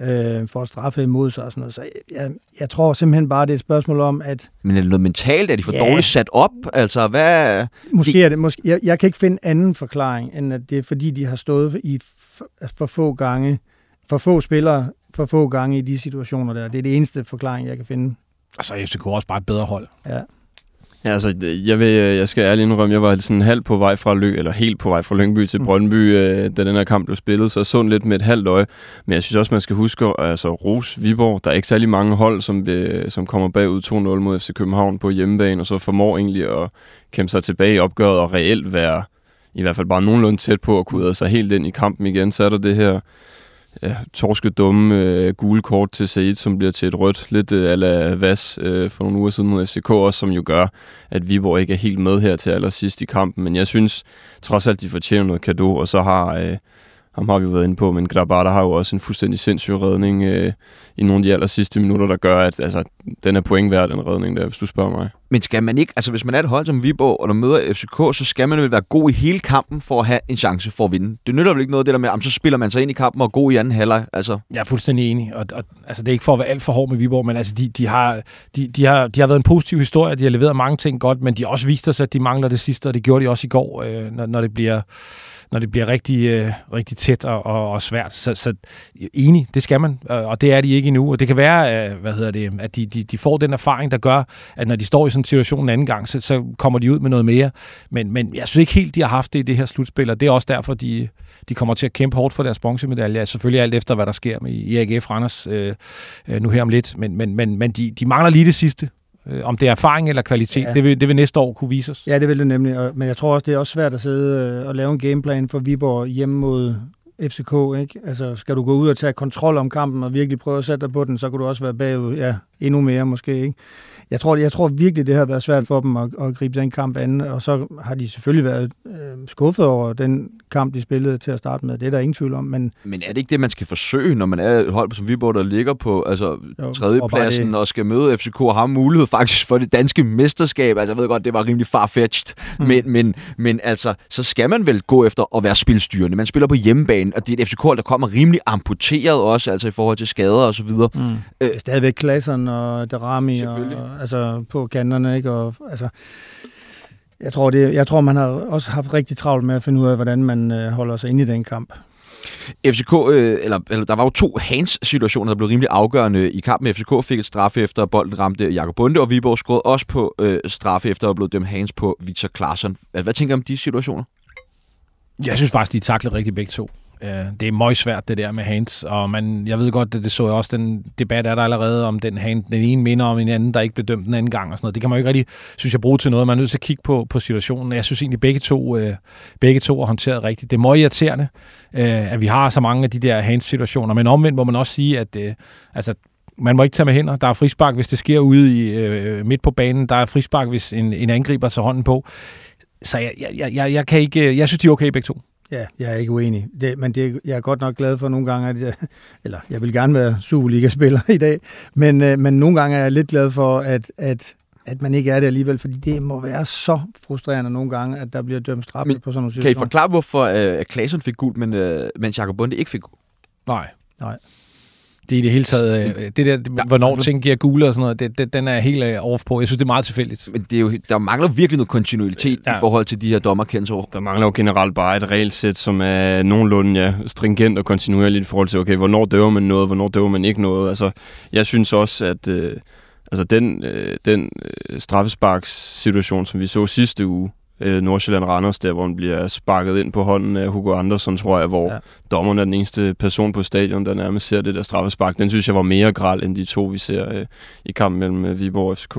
øh, for at straffe imod sig og sådan noget. Så jeg, jeg tror simpelthen bare, det er et spørgsmål om, at... Men er det noget mentalt? Er de for ja. dårligt sat op? Altså, hvad... Måske er det... Måske, jeg, jeg kan ikke finde anden forklaring, end at det er fordi, de har stået i for, for få gange, for få spillere, for få gange i de situationer der. Det er det eneste forklaring, jeg kan finde. Og så er FCK også bare et bedre hold. Ja. Ja, altså, jeg, vil, jeg skal ærligt indrømme, jeg var sådan halv på vej fra Lø, eller helt på vej fra Lyngby til mm. Brøndby, øh, da den her kamp blev spillet, så jeg så lidt med et halvt øje. Men jeg synes også, man skal huske, altså Ros, Viborg, der er ikke særlig mange hold, som, vil, som kommer bagud 2-0 mod FC København på hjemmebane, og så formår egentlig at kæmpe sig tilbage i opgøret og reelt være i hvert fald bare nogenlunde tæt på at kunne sig helt ind i kampen igen. Så er der det her ja, torske dumme øh, gule kort til Said, som bliver til et rødt, lidt øh, ala Vas øh, for nogle uger siden mod FCK også, som jo gør, at Viborg ikke er helt med her til allersidst i kampen. Men jeg synes trods alt, de fortjener noget kado, og så har... Øh, ham har vi jo været inde på, men Grabata har jo også en fuldstændig sindssyg redning øh, i nogle af de aller sidste minutter, der gør, at altså, den er point værd, den redning der, hvis du spørger mig. Men skal man ikke, altså hvis man er et hold som Viborg, og der møder FCK, så skal man vel være god i hele kampen for at have en chance for at vinde. Det nytter vel ikke noget det der med, at så spiller man sig ind i kampen og er god i anden halvleg. Altså. Jeg er fuldstændig enig, og, og altså, det er ikke for at være alt for hård med Viborg, men altså, de, de, har, de, de, har, de har været en positiv historie, de har leveret mange ting godt, men de har også vist os, at de mangler det sidste, og det gjorde de også i går, øh, når, når det bliver når det bliver rigtig, øh, rigtig tæt og, og, og svært. Så, så enig, det skal man, og det er de ikke endnu. Og det kan være, øh, hvad hedder det, at de, de, de får den erfaring, der gør, at når de står i sådan en situation en anden gang, så, så kommer de ud med noget mere. Men, men jeg synes ikke helt, de har haft det i det her slutspil, og det er også derfor, de, de kommer til at kæmpe hårdt for deres bronzemedalje. Selvfølgelig alt efter, hvad der sker med IAGF Randers øh, øh, nu her om lidt. Men, men, men, men de, de mangler lige det sidste. Øh, om det er erfaring eller kvalitet, ja. det, vil, det vil næste år kunne vise os. Ja, det vil det nemlig. Men jeg tror også, det er også svært at sidde øh, og lave en gameplan for Viborg hjemme mod FCK. Ikke? Altså, skal du gå ud og tage kontrol om kampen og virkelig prøve at sætte dig på den, så kan du også være bagud ja, endnu mere måske. Ikke? jeg tror, jeg tror virkelig, det har været svært for dem at, at gribe den kamp an, og så har de selvfølgelig været øh, skuffet over den kamp, de spillede til at starte med. Det er der ingen tvivl om. Men, men er det ikke det, man skal forsøge, når man er et hold som Viborg, der ligger på altså, jo, tredjepladsen og, og skal møde FCK og har mulighed faktisk for det danske mesterskab? Altså, jeg ved godt, det var rimelig farfetched, mm. men, men, men altså, så skal man vel gå efter at være spilstyrende. Man spiller på hjemmebane, og det er et FCK, der kommer rimelig amputeret også, altså i forhold til skader og så videre. Mm. Øh, Stadigvæk Klassen og Darami og altså på kanterne, ikke? Og, altså, jeg tror, det, jeg tror, man har også haft rigtig travlt med at finde ud af, hvordan man øh, holder sig inde i den kamp. FCK, øh, eller, eller der var jo to hands-situationer, der blev rimelig afgørende i kampen. FCK fik et straffe efter, at bolden ramte Jakob Bunde, og Viborg scorede også på øh, straffe efter, at blev dømt hands på Victor Klaassen. Hvad tænker du om de situationer? Jeg synes faktisk, de taklede rigtig begge to. Øh, det er meget svært, det der med hands, og man, jeg ved godt, det, det så jeg også, den debat er der allerede om den hand, den ene minder om en anden, der ikke blev dømt den anden gang og sådan noget. Det kan man jo ikke rigtig, synes jeg, bruge til noget. Man er nødt til at kigge på, på situationen. Jeg synes egentlig, begge to, øh, begge to er håndteret rigtigt. Det er meget irriterende, øh, at vi har så mange af de der hands-situationer, men omvendt må man også sige, at øh, altså, man må ikke tage med hænder. Der er frispark, hvis det sker ude i, øh, midt på banen. Der er frispark, hvis en, en angriber tager hånden på. Så jeg, jeg, jeg, jeg, kan ikke, jeg synes, de er okay begge to. Ja, jeg er ikke uenig. Det, men det, jeg er godt nok glad for nogle gange, at jeg, eller jeg vil gerne være Superliga-spiller i dag, men, øh, men nogle gange er jeg lidt glad for, at, at, at man ikke er det alligevel, fordi det må være så frustrerende nogle gange, at der bliver dømt straf på sådan nogle situationer. Kan I forklare, hvorfor øh, Klaasen fik guld, men, øh, mens Jakob Bunde ikke fik guld? Nej. Nej det er i det hele taget, øh, det der, hvornår ting giver gule og sådan noget, det, det, den er helt øh, off på. Jeg synes, det er meget tilfældigt. Men det er jo, der mangler virkelig noget kontinuitet ja. i forhold til de her dommerkendelser. Der mangler jo generelt bare et regelsæt, som er nogenlunde ja, stringent og kontinuerligt i forhold til, okay, hvornår døver man noget, hvornår døver man ikke noget. Altså, jeg synes også, at øh, altså den, øh, den øh, straffesparks-situation, som vi så sidste uge, øh, Nordsjælland Randers, der hvor han bliver sparket ind på hånden af Hugo Andersson, tror jeg, hvor ja. dommeren er den eneste person på stadion, der nærmest ser det der straffespark. Den synes jeg var mere gral end de to, vi ser øh, i kampen mellem øh, Viborg og FCK.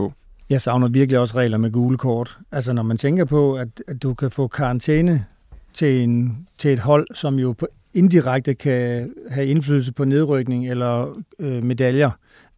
Jeg savner virkelig også regler med gule kort. Altså når man tænker på, at, at du kan få karantæne til, en, til et hold, som jo på indirekte kan have indflydelse på nedrykning eller øh, medaljer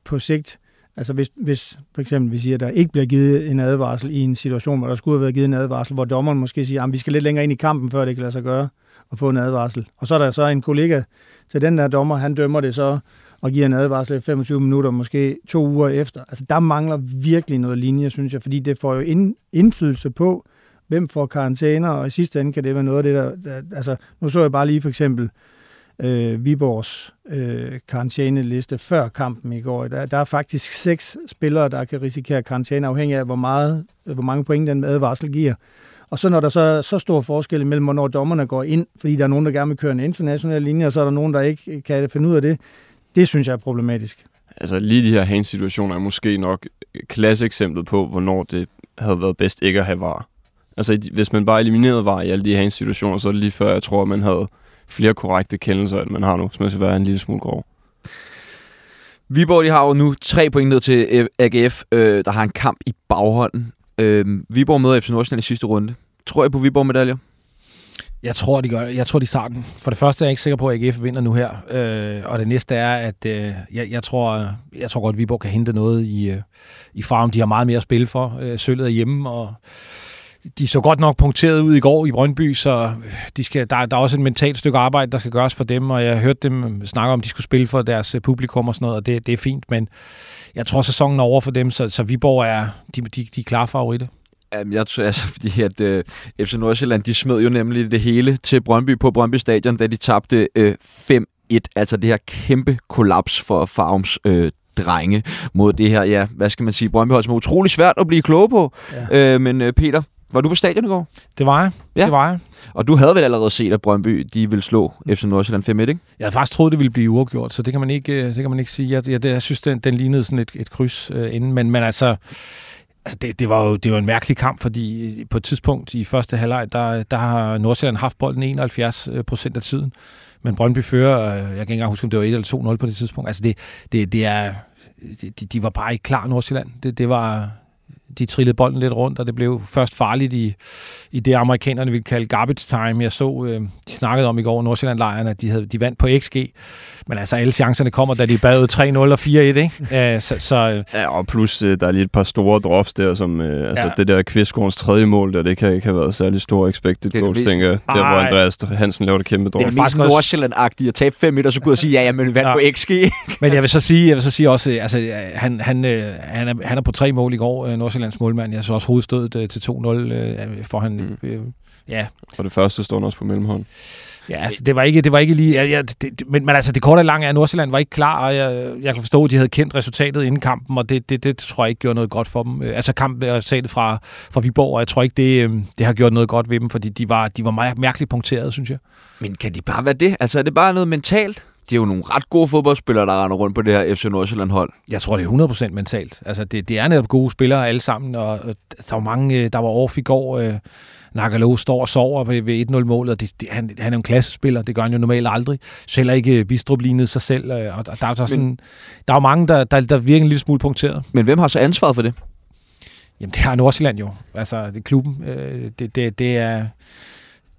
på sigt, Altså hvis, hvis for eksempel vi siger, at der ikke bliver givet en advarsel i en situation, hvor der skulle have været givet en advarsel, hvor dommeren måske siger, at vi skal lidt længere ind i kampen, før det kan lade sig gøre at få en advarsel. Og så er der så en kollega til den der dommer, han dømmer det så og giver en advarsel 25 minutter, måske to uger efter. Altså der mangler virkelig noget linje, synes jeg, fordi det får jo indflydelse på, hvem får karantæner, og i sidste ende kan det være noget af det, der... der altså, nu så jeg bare lige for eksempel øh, øh, Viborgs øh, karantæneliste før kampen i går. Der, der er faktisk seks spillere, der kan risikere karantæne, afhængig af, hvor, meget, hvor mange point den advarsel giver. Og så når der så er så stor forskel mellem, hvornår dommerne går ind, fordi der er nogen, der gerne vil køre en international linje, og så er der nogen, der ikke kan finde ud af det, det synes jeg er problematisk. Altså lige de her hands-situationer er måske nok klasseeksemplet på, hvornår det havde været bedst ikke at have var. Altså hvis man bare eliminerede var i alle de hands-situationer, så er det lige før, jeg tror, at man havde flere korrekte kendelser, end man har nu, som skal være en lille smule grov. Viborg de har jo nu tre point ned til AGF, øh, der har en kamp i baghånden. Øh, Viborg møder FC Nordsjælland i sidste runde. Tror jeg på Viborg-medaljer? Jeg tror, de gør Jeg tror, de starter den. For det første er jeg ikke sikker på, at AGF vinder nu her. Øh, og det næste er, at øh, jeg, jeg, tror, jeg tror godt, at Viborg kan hente noget i, øh, i farm. De har meget mere at spille for. Øh, sølvet er hjemme, og de så godt nok punkteret ud i går i Brøndby, så de skal, der, der er også et mentalt stykke arbejde, der skal gøres for dem, og jeg har hørt dem snakke om, at de skulle spille for deres øh, publikum og sådan noget, og det, det er fint, men jeg tror, sæsonen er over for dem, så, så Viborg er, de, de, de er klare favoritter. Jamen, jeg tror altså, fordi at øh, FC Nordsjælland, de smed jo nemlig det hele til Brøndby på Brøndby Stadion, da de tabte øh, 5-1. Altså det her kæmpe kollaps for Farms øh, drenge mod det her, ja, hvad skal man sige, Brøndby hold, som er utrolig svært at blive kloge på. Ja. Øh, men øh, Peter, var du på stadion i går? Det var jeg. Ja. Det var jeg. Og du havde vel allerede set, at Brøndby de ville slå FC Nordsjælland 5-1, ikke? Jeg havde faktisk troet, det ville blive uafgjort, så det kan man ikke, øh, det kan man ikke sige. Jeg, jeg, jeg synes, den, den lignede sådan et, et kryds øh, inden, men, men altså, altså det, det, var jo det var en mærkelig kamp, fordi på et tidspunkt i første halvleg, der, der har Nordsjælland haft bolden 71 øh, procent af tiden. Men Brøndby fører, øh, jeg kan ikke engang huske, om det var 1 eller 2-0 på det tidspunkt. Altså det, det, det er, de, de var bare ikke klar, Nordsjælland. Det, det var, de trillede bolden lidt rundt, og det blev først farligt i, i det, amerikanerne ville kalde garbage time. Jeg så, øh, de snakkede om i går, Nordsjælland-lejren, at de, havde, de vandt på XG. Men altså, alle chancerne kommer, da de bad 3-0 og 4-1, ikke? Æ, så, så, ja, og plus, øh, der er lige et par store drops der, som øh, altså, ja. det der Kvistgårdens tredje mål, der, det kan ikke have været særlig stor expected goals, tænker jeg. Der, hvor Andreas Hansen laver det kæmpe drop. Det er faktisk Nordsjælland-agtigt at tabe 5 meter, så kunne jeg sige, ja, ja, men vi vandt ja. på XG. men jeg vil så sige, jeg vil så sige også, altså, han, han, han, er, han er på tre mål i går, Nordsjællands målmand. Jeg så også hovedstødet til 2-0, for han... Mm. ja. Og det første står også på mellemhånd. Ja, altså, det var ikke, det var ikke lige... Ja, det, men, men altså, det korte og lange er, at Nordsjælland var ikke klar, og jeg, jeg kan forstå, at de havde kendt resultatet inden kampen, og det, det, det tror jeg ikke gjorde noget godt for dem. Øh, altså kampen resultatet fra, fra Viborg, og jeg tror ikke, det, øh, det har gjort noget godt ved dem, fordi de var, de var meget mærkeligt punkteret, synes jeg. Men kan de bare være det? Altså, er det bare noget mentalt? de er jo nogle ret gode fodboldspillere, der render rundt på det her FC Nordsjælland-hold. Jeg tror, det er 100% mentalt. Altså, det, det er netop gode spillere alle sammen, og der var mange, øh, der var off i går. Øh, Nagalo står og sover ved, ved 1-0-målet, og det, det, han, han er en klassespiller, det gør han jo normalt aldrig. Heller ikke Bistrup lignede sig selv, øh, og der, der, er sådan, Men, der er jo mange, der, der, der virker en lille smule punkteret. Men hvem har så ansvaret for det? Jamen, det har Nordsjælland jo. Altså, det er klubben. Øh, det, det, det er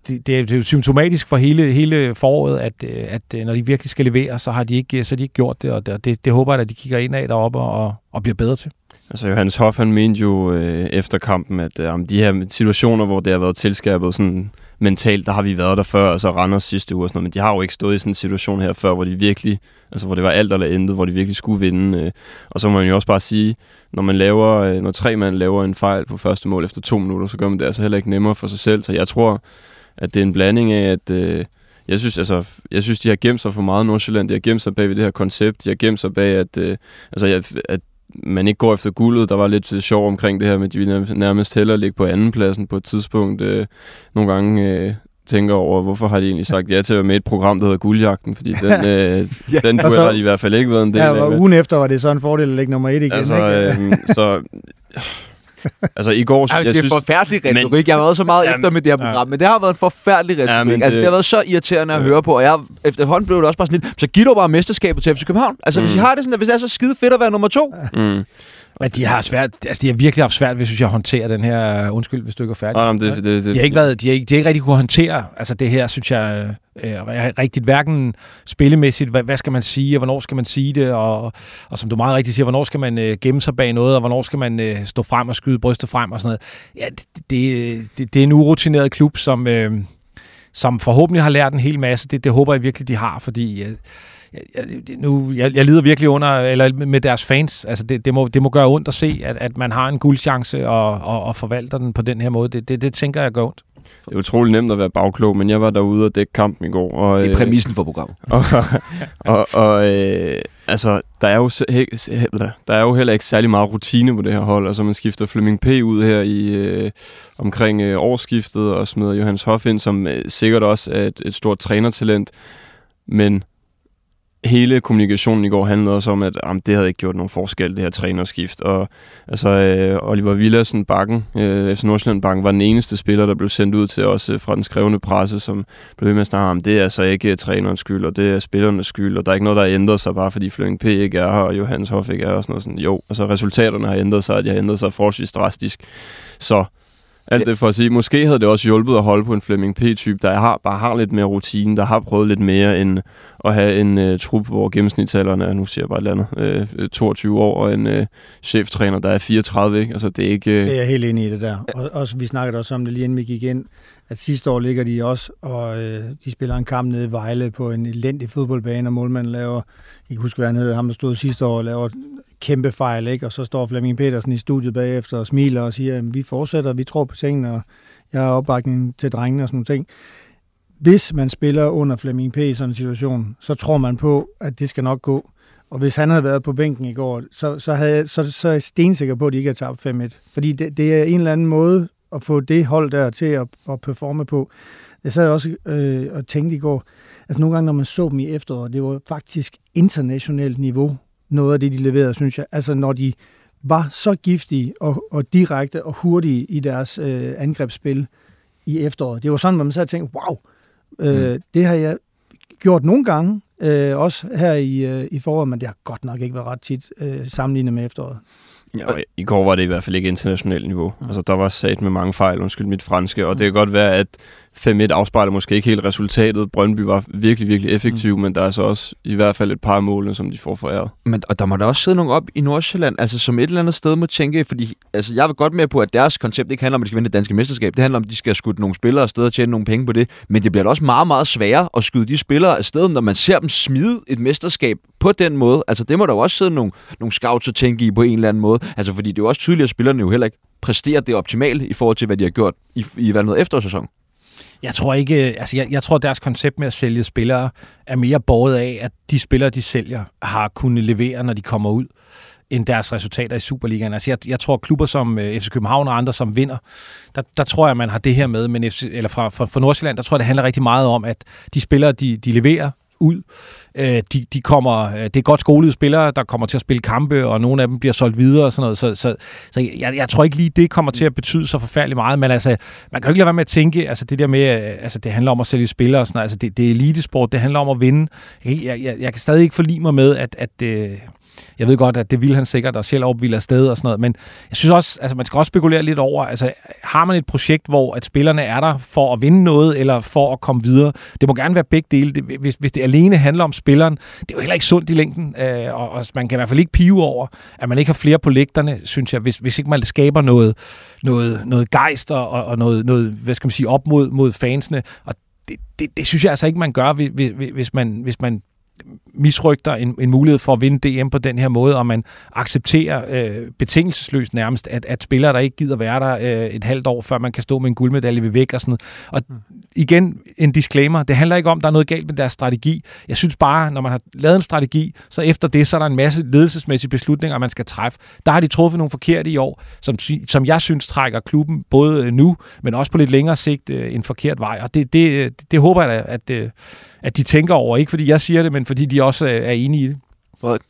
det, det, er, det er symptomatisk for hele, hele foråret, at, at når de virkelig skal levere, så har de ikke, så har de ikke gjort det, og det, det, det håber jeg, at de kigger ind af deroppe og, og bliver bedre til. Altså Johannes Hoff, han mente jo øh, efter kampen, at øh, de her situationer, hvor det har været tilskabet sådan mentalt, der har vi været der før, altså Randers sidste uge og sådan noget, men de har jo ikke stået i sådan en situation her før, hvor de virkelig, altså hvor det var alt eller intet, hvor de virkelig skulle vinde. Øh. Og så må man jo også bare sige, når man laver, øh, når tre mand laver en fejl på første mål efter to minutter, så gør man det altså heller ikke nemmere for sig selv. Så jeg tror, at det er en blanding af, at øh, jeg synes, altså, jeg synes, de har gemt sig for meget Nordsjælland. De har gemt sig bag ved det her koncept. De har gemt sig bag, at, øh, altså, at man ikke går efter guldet. Der var lidt sjov omkring det her med, at de ville nærmest hellere ligge på anden pladsen på et tidspunkt. Øh, nogle gange øh, tænker over, hvorfor har de egentlig sagt ja til at være med i et program, der hedder Guldjagten, fordi den, øh, ja. den duel har de i hvert fald ikke været en del ja, af. ugen efter var det så en fordel at ligge nummer et igen. Altså, ikke? Øh, så Altså i går... Altså, jeg det er synes, forfærdelig retorik. Men, jeg har været så meget jamen, efter med det her program, ja. men det har været en forfærdelig retorik. Jamen, altså, det, det har været så irriterende at ja. høre på, og jeg, efterhånden blev det også bare sådan lidt, så giv dog bare mesterskabet til FC København. Altså, mm. hvis I har det sådan, at hvis det er så skide fedt at være nummer to. Mm. Men de har svært, altså de har virkelig haft svært, hvis jeg, at håndtere den her, undskyld, hvis du ikke er færdig. Ah, det, det, det, de har ikke været, de har ikke, de har ikke rigtig kunne håndtere, altså det her, synes jeg, øh, rigtigt, hverken spillemæssigt, hvad, hvad skal man sige, og hvornår skal man sige det, og, og som du meget rigtigt siger, hvornår skal man øh, gemme sig bag noget, og hvornår skal man øh, stå frem og skyde brystet frem og sådan noget. Ja, det, det, det, det er en urutineret klub, som, øh, som forhåbentlig har lært en hel masse. Det, det håber jeg virkelig, de har, fordi... Øh, jeg, nu, jeg, jeg lider virkelig under, eller med deres fans. Altså det, det, må, det må gøre ondt at se, at, at man har en guldchance og, og, og forvalter den på den her måde. Det, det, det tænker jeg gør ondt. Det er utrolig nemt at være bagklog, men jeg var derude og dække kampen i går. Og, det er øh, præmissen for programmet. og, og, og øh, altså, der er, jo, der er jo heller ikke særlig meget rutine på det her hold. Altså, man skifter Flemming P. ud her i øh, omkring øh, årsskiftet og smider Johannes Hoff ind, som øh, sikkert også er et, et stort trænertalent. Men hele kommunikationen i går handlede også om, at jamen, det havde ikke gjort nogen forskel, det her trænerskift. Og altså, øh, Oliver Villadsen Bakken, øh, FC Nordsjælland Bakken, var den eneste spiller, der blev sendt ud til os øh, fra den skrevne presse, som blev ved med at snakke om, det er altså ikke trænerens skyld, og det er spillernes skyld, og der er ikke noget, der har ændret sig, bare fordi Fløring P. ikke er her, og Johannes Hoff ikke er her, og sådan noget. Sådan, jo, altså resultaterne har ændret sig, og de har ændret sig forholdsvis drastisk. Så alt det for at sige, måske havde det også hjulpet at holde på en Flemming P-type, der har, bare har lidt mere rutine, der har prøvet lidt mere end at have en uh, trup, hvor gennemsnitsalderen er, nu siger jeg bare et eller andet, uh, 22 år, og en uh, cheftræner, der er 34, ikke? Altså, det er ikke... Uh... Det er jeg helt enig i det der. Og, også, vi snakkede også om det lige inden vi gik ind, at sidste år ligger de også, og øh, de spiller en kamp nede i Vejle på en elendig fodboldbane, og målmanden laver, jeg kan huske, hvad han hed, ham der stod sidste år og laver kæmpe fejl, ikke? og så står Flemming Petersen i studiet bagefter og smiler og siger, at vi fortsætter, vi tror på tingene, og jeg har opbakning til drengene og sådan nogle ting. Hvis man spiller under Flemming P. i sådan en situation, så tror man på, at det skal nok gå. Og hvis han havde været på bænken i går, så, så, havde, så, så er jeg stensikker på, at de ikke har tabt 5-1. Fordi det, det er en eller anden måde at få det hold der til at, at performe på. Jeg sad også øh, og tænkte i går, altså nogle gange, når man så dem i efteråret, det var faktisk internationalt niveau, noget af det, de leverede, synes jeg. Altså når de var så giftige og, og direkte og hurtige i deres øh, angrebsspil i efteråret. Det var sådan, hvor man sad og tænkte, wow, øh, mm. det har jeg gjort nogle gange, øh, også her i, øh, i foråret, men det har godt nok ikke været ret tit øh, sammenlignet med efteråret. Ja, I går var det i hvert fald ikke internationalt niveau. Mm. Altså, der var sat med mange fejl, undskyld mit franske, og det kan godt være, at 5-1 afspejler måske ikke helt resultatet. Brøndby var virkelig, virkelig effektiv, mm. men der er så også i hvert fald et par mål, som de får foræret. Men, og der må der også sidde nogen op i Nordsjælland, altså som et eller andet sted må tænke, fordi altså, jeg vil godt med på, at deres koncept ikke handler om, at de skal vinde det danske mesterskab. Det handler om, at de skal skudt nogle spillere afsted og tjene nogle penge på det. Men det bliver da også meget, meget sværere at skyde de spillere afsted, når man ser dem smide et mesterskab på den måde. Altså det må der jo også sidde nogle, nogle scouts og tænke i på en eller anden måde. Altså fordi det er jo også tydeligt, at spillerne jo heller ikke præsterer det optimale i forhold til, hvad de har gjort i, i hvad noget efterårssæson. Jeg tror ikke, øh, altså jeg, jeg tror, deres koncept med at sælge spillere er mere båret af, at de spillere, de sælger, har kunnet levere, når de kommer ud end deres resultater i Superligaen. Altså jeg, jeg tror, klubber som øh, FC København og andre, som vinder, der, der tror jeg, man har det her med, men FC, eller fra, fra, fra Nordsjælland, der tror jeg, det handler rigtig meget om, at de spillere, de, de leverer, ud. Øh, de, de kommer, øh, det er godt skolede spillere, der kommer til at spille kampe, og nogle af dem bliver solgt videre og sådan noget. Så, så, så jeg, jeg tror ikke lige, det kommer til at betyde så forfærdeligt meget. Men altså, man kan jo ikke lade være med at tænke, altså det der med, øh, altså det handler om at sælge spillere og sådan noget. Altså det, det er elitesport, det handler om at vinde. Jeg, jeg, jeg kan stadig ikke forlige mig med, at, at, øh, jeg ved godt, at det vil han sikkert, og selv op vil afsted og sådan noget, men jeg synes også, altså man skal også spekulere lidt over, altså har man et projekt, hvor at spillerne er der for at vinde noget, eller for at komme videre? Det må gerne være begge dele. Det, hvis, hvis det alene handler om spilleren, det er jo heller ikke sundt i længden, øh, og, og man kan i hvert fald ikke pive over, at man ikke har flere på lægterne, synes jeg, hvis, hvis ikke man skaber noget, noget, noget gejst og, og noget, noget, hvad skal man sige, op mod, mod fansene, og det, det, det synes jeg altså ikke, man gør, hvis, hvis, man, hvis man misrygter en, en mulighed for at vinde DM på den her måde, og man accepterer øh, betingelsesløst nærmest, at, at spillere, der ikke gider være der øh, et halvt år, før man kan stå med en guldmedalje ved væk og sådan noget. Og mm. igen, en disclaimer, det handler ikke om, at der er noget galt med deres strategi. Jeg synes bare, når man har lavet en strategi, så efter det, så er der en masse ledelsesmæssige beslutninger, man skal træffe. Der har de truffet nogle forkerte i år, som, som jeg synes trækker klubben både nu, men også på lidt længere sigt øh, en forkert vej. Og det, det, det, det håber jeg da, at, at, at de tænker over. Ikke fordi jeg siger det, men fordi de også øh, er enige i det.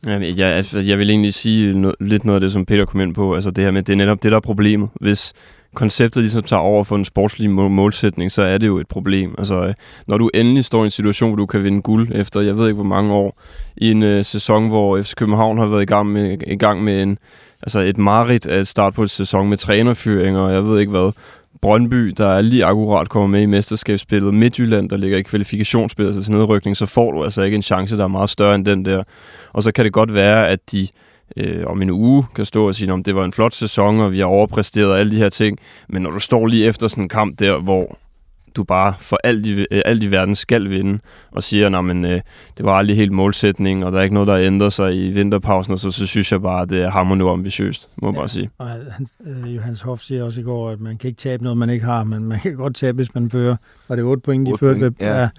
Jamen, jeg, altså, jeg vil egentlig sige no, lidt noget af det, som Peter kom ind på. Altså det her med, det er netop det, der er problemet. Hvis konceptet ligesom tager over for en sportslig målsætning, så er det jo et problem. Altså, øh, når du endelig står i en situation, hvor du kan vinde guld efter, jeg ved ikke hvor mange år, i en øh, sæson, hvor FC København har været i gang med, i gang med en, altså et mareridt at starte på et sæson med trænerfyringer, og jeg ved ikke hvad, Brøndby, der er lige akkurat kommer med i mesterskabsspillet, Midtjylland, der ligger i kvalifikationsspillet altså til nedrykning, så får du altså ikke en chance, der er meget større end den der. Og så kan det godt være, at de øh, om en uge kan stå og sige, om det var en flot sæson, og vi har overpræsteret og alle de her ting. Men når du står lige efter sådan en kamp der, hvor du bare for alt i, øh, alt i verden skal vinde, og siger, at øh, det var aldrig helt målsætning, og der er ikke noget, der ændrer sig i vinterpausen, og så, så synes jeg bare, at det er hammer nu ambitiøst, må jeg ja, bare sige. Og han, øh, Johannes Hoff siger også i går, at man kan ikke tabe noget, man ikke har, men man kan godt tabe, hvis man fører. Og det er 8 point, de fører ja. ja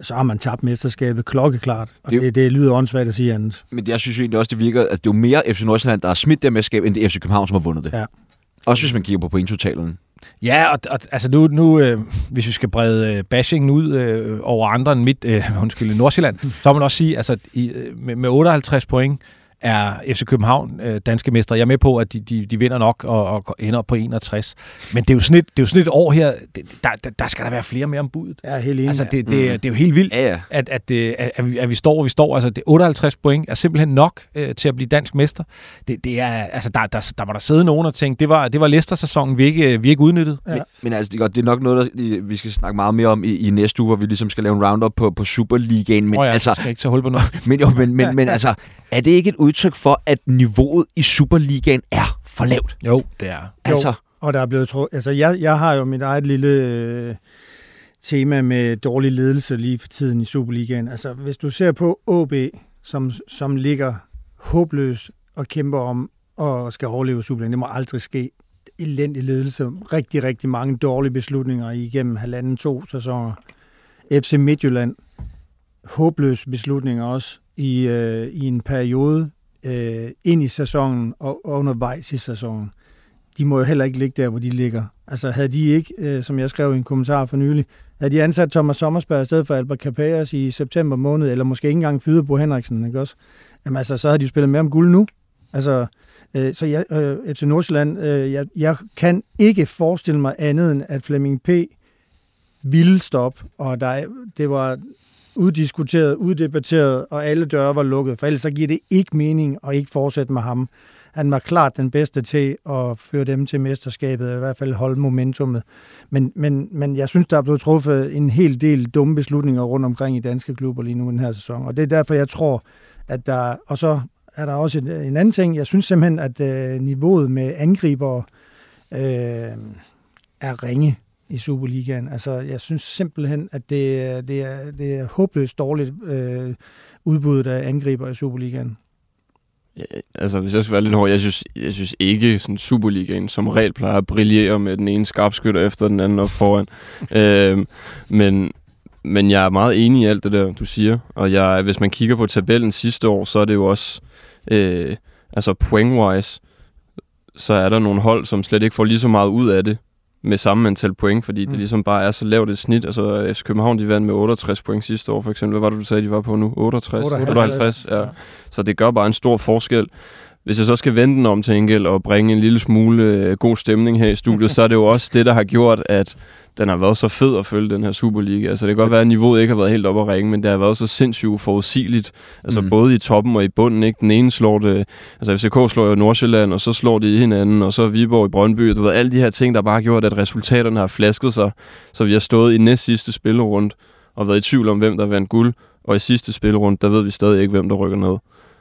så har man tabt mesterskabet klokkeklart. Og det, det, det lyder åndssvagt at sige andet. Men jeg synes egentlig også, det virker, at det er jo mere FC Nordsjælland, der har smidt det mesterskab, end det FC København, som har vundet det. Ja. Også hvis man kigger på pointtotalen. Ja, og, og altså nu, nu øh, hvis vi skal brede øh, bashingen ud øh, over andre end mit, øh, undskyld, Nordsjælland, så må man også sige, altså i, øh, med, med 58 point, er FC København øh, danske mestre. Jeg er med på, at de, de, de vinder nok og, og ender op på 61. Men det er jo sådan et, det er jo sådan et år her, det, der, der, der skal der være flere mere om budet. Ja, helt enig. Altså, det, det, mm. det er jo helt vildt, ja, ja. At, at, at, at, vi, at vi står, hvor vi står. Altså, det 58 point er simpelthen nok øh, til at blive dansk mester. Det, det er, altså, der, der, der må der sidde nogen og tænke, det var, det var Leicester-sæsonen, vi ikke, vi ikke udnyttede. Ja. Men, men altså, det er, godt, det er nok noget, der, vi skal snakke meget mere om i, i næste uge, hvor vi ligesom skal lave en roundup på, på Superligaen. Men, oh ja, altså, skal ikke så hul på noget. men, jo, men, men, men altså, er det ikke et udtryk for, at niveauet i Superligaen er for lavt? Jo, det er. Altså. Jo, og der er blevet tro... Altså, jeg, jeg har jo mit eget lille øh, tema med dårlig ledelse lige for tiden i Superligaen. Altså, hvis du ser på OB, som, som ligger håbløst og kæmper om og skal overleve Superligaen, det må aldrig ske. Elendig ledelse, rigtig, rigtig mange dårlige beslutninger igennem halvanden, to sæsoner. FC Midtjylland, håbløse beslutninger også i, øh, i en periode øh, ind i sæsonen og, og undervejs i sæsonen. De må jo heller ikke ligge der, hvor de ligger. Altså havde de ikke, øh, som jeg skrev i en kommentar for nylig, havde de ansat Thomas Sommersberg i stedet for Albert Capellas i september måned, eller måske ikke engang fyret på Henriksen, ikke også? Jamen altså, så har de spillet mere om guld nu. Altså, øh, så jeg, øh, efter Nordsjælland, øh, jeg, jeg kan ikke forestille mig andet end, at Flemming P. ville stoppe, og der, det var uddiskuteret, uddebatteret, og alle døre var lukket, for ellers så giver det ikke mening at ikke fortsætte med ham. Han var klart den bedste til at føre dem til mesterskabet, i hvert fald holde momentummet. Men, men, men jeg synes, der er blevet truffet en hel del dumme beslutninger rundt omkring i danske klubber lige nu i den her sæson, og det er derfor, jeg tror, at der... Og så er der også en, en anden ting. Jeg synes simpelthen, at øh, niveauet med angriber øh, er ringe i Superligaen. Altså, jeg synes simpelthen, at det, det, er, det er håbløst dårligt øh, udbuddet af angriber i Superligaen. Ja, altså, hvis jeg skal være lidt hård, jeg synes, jeg synes ikke, sådan Superligaen som regel plejer at brillere med den ene skarpskytter efter den anden op foran. øh, men, men jeg er meget enig i alt det der, du siger. Og jeg, hvis man kigger på tabellen sidste år, så er det jo også, øh, altså point-wise, så er der nogle hold, som slet ikke får lige så meget ud af det, med samme antal point, fordi mm. det ligesom bare er så lavt et snit. Altså, FC København, de vandt med 68 point sidste år, for eksempel. Hvad var det, du sagde, de var på nu? 68? 58, 58 ja. ja. Så det gør bare en stor forskel. Hvis jeg så skal vende den om til enkelt og bringe en lille smule øh, god stemning her i studiet, så er det jo også det, der har gjort, at den har været så fed at følge den her Superliga. Altså det kan godt være, at niveauet ikke har været helt op at ringe, men det har været så sindssygt forudsigeligt. Altså mm. både i toppen og i bunden. Ikke? Den ene slår det, altså FCK slår jo Nordsjælland, og så slår de hinanden, og så Viborg i Brøndby. Du ved, alle de her ting, der bare har gjort, at resultaterne har flasket sig. Så vi har stået i næst sidste spillerund og været i tvivl om, hvem der vandt guld. Og i sidste spillerund, der ved vi stadig ikke, hvem der rykker ned.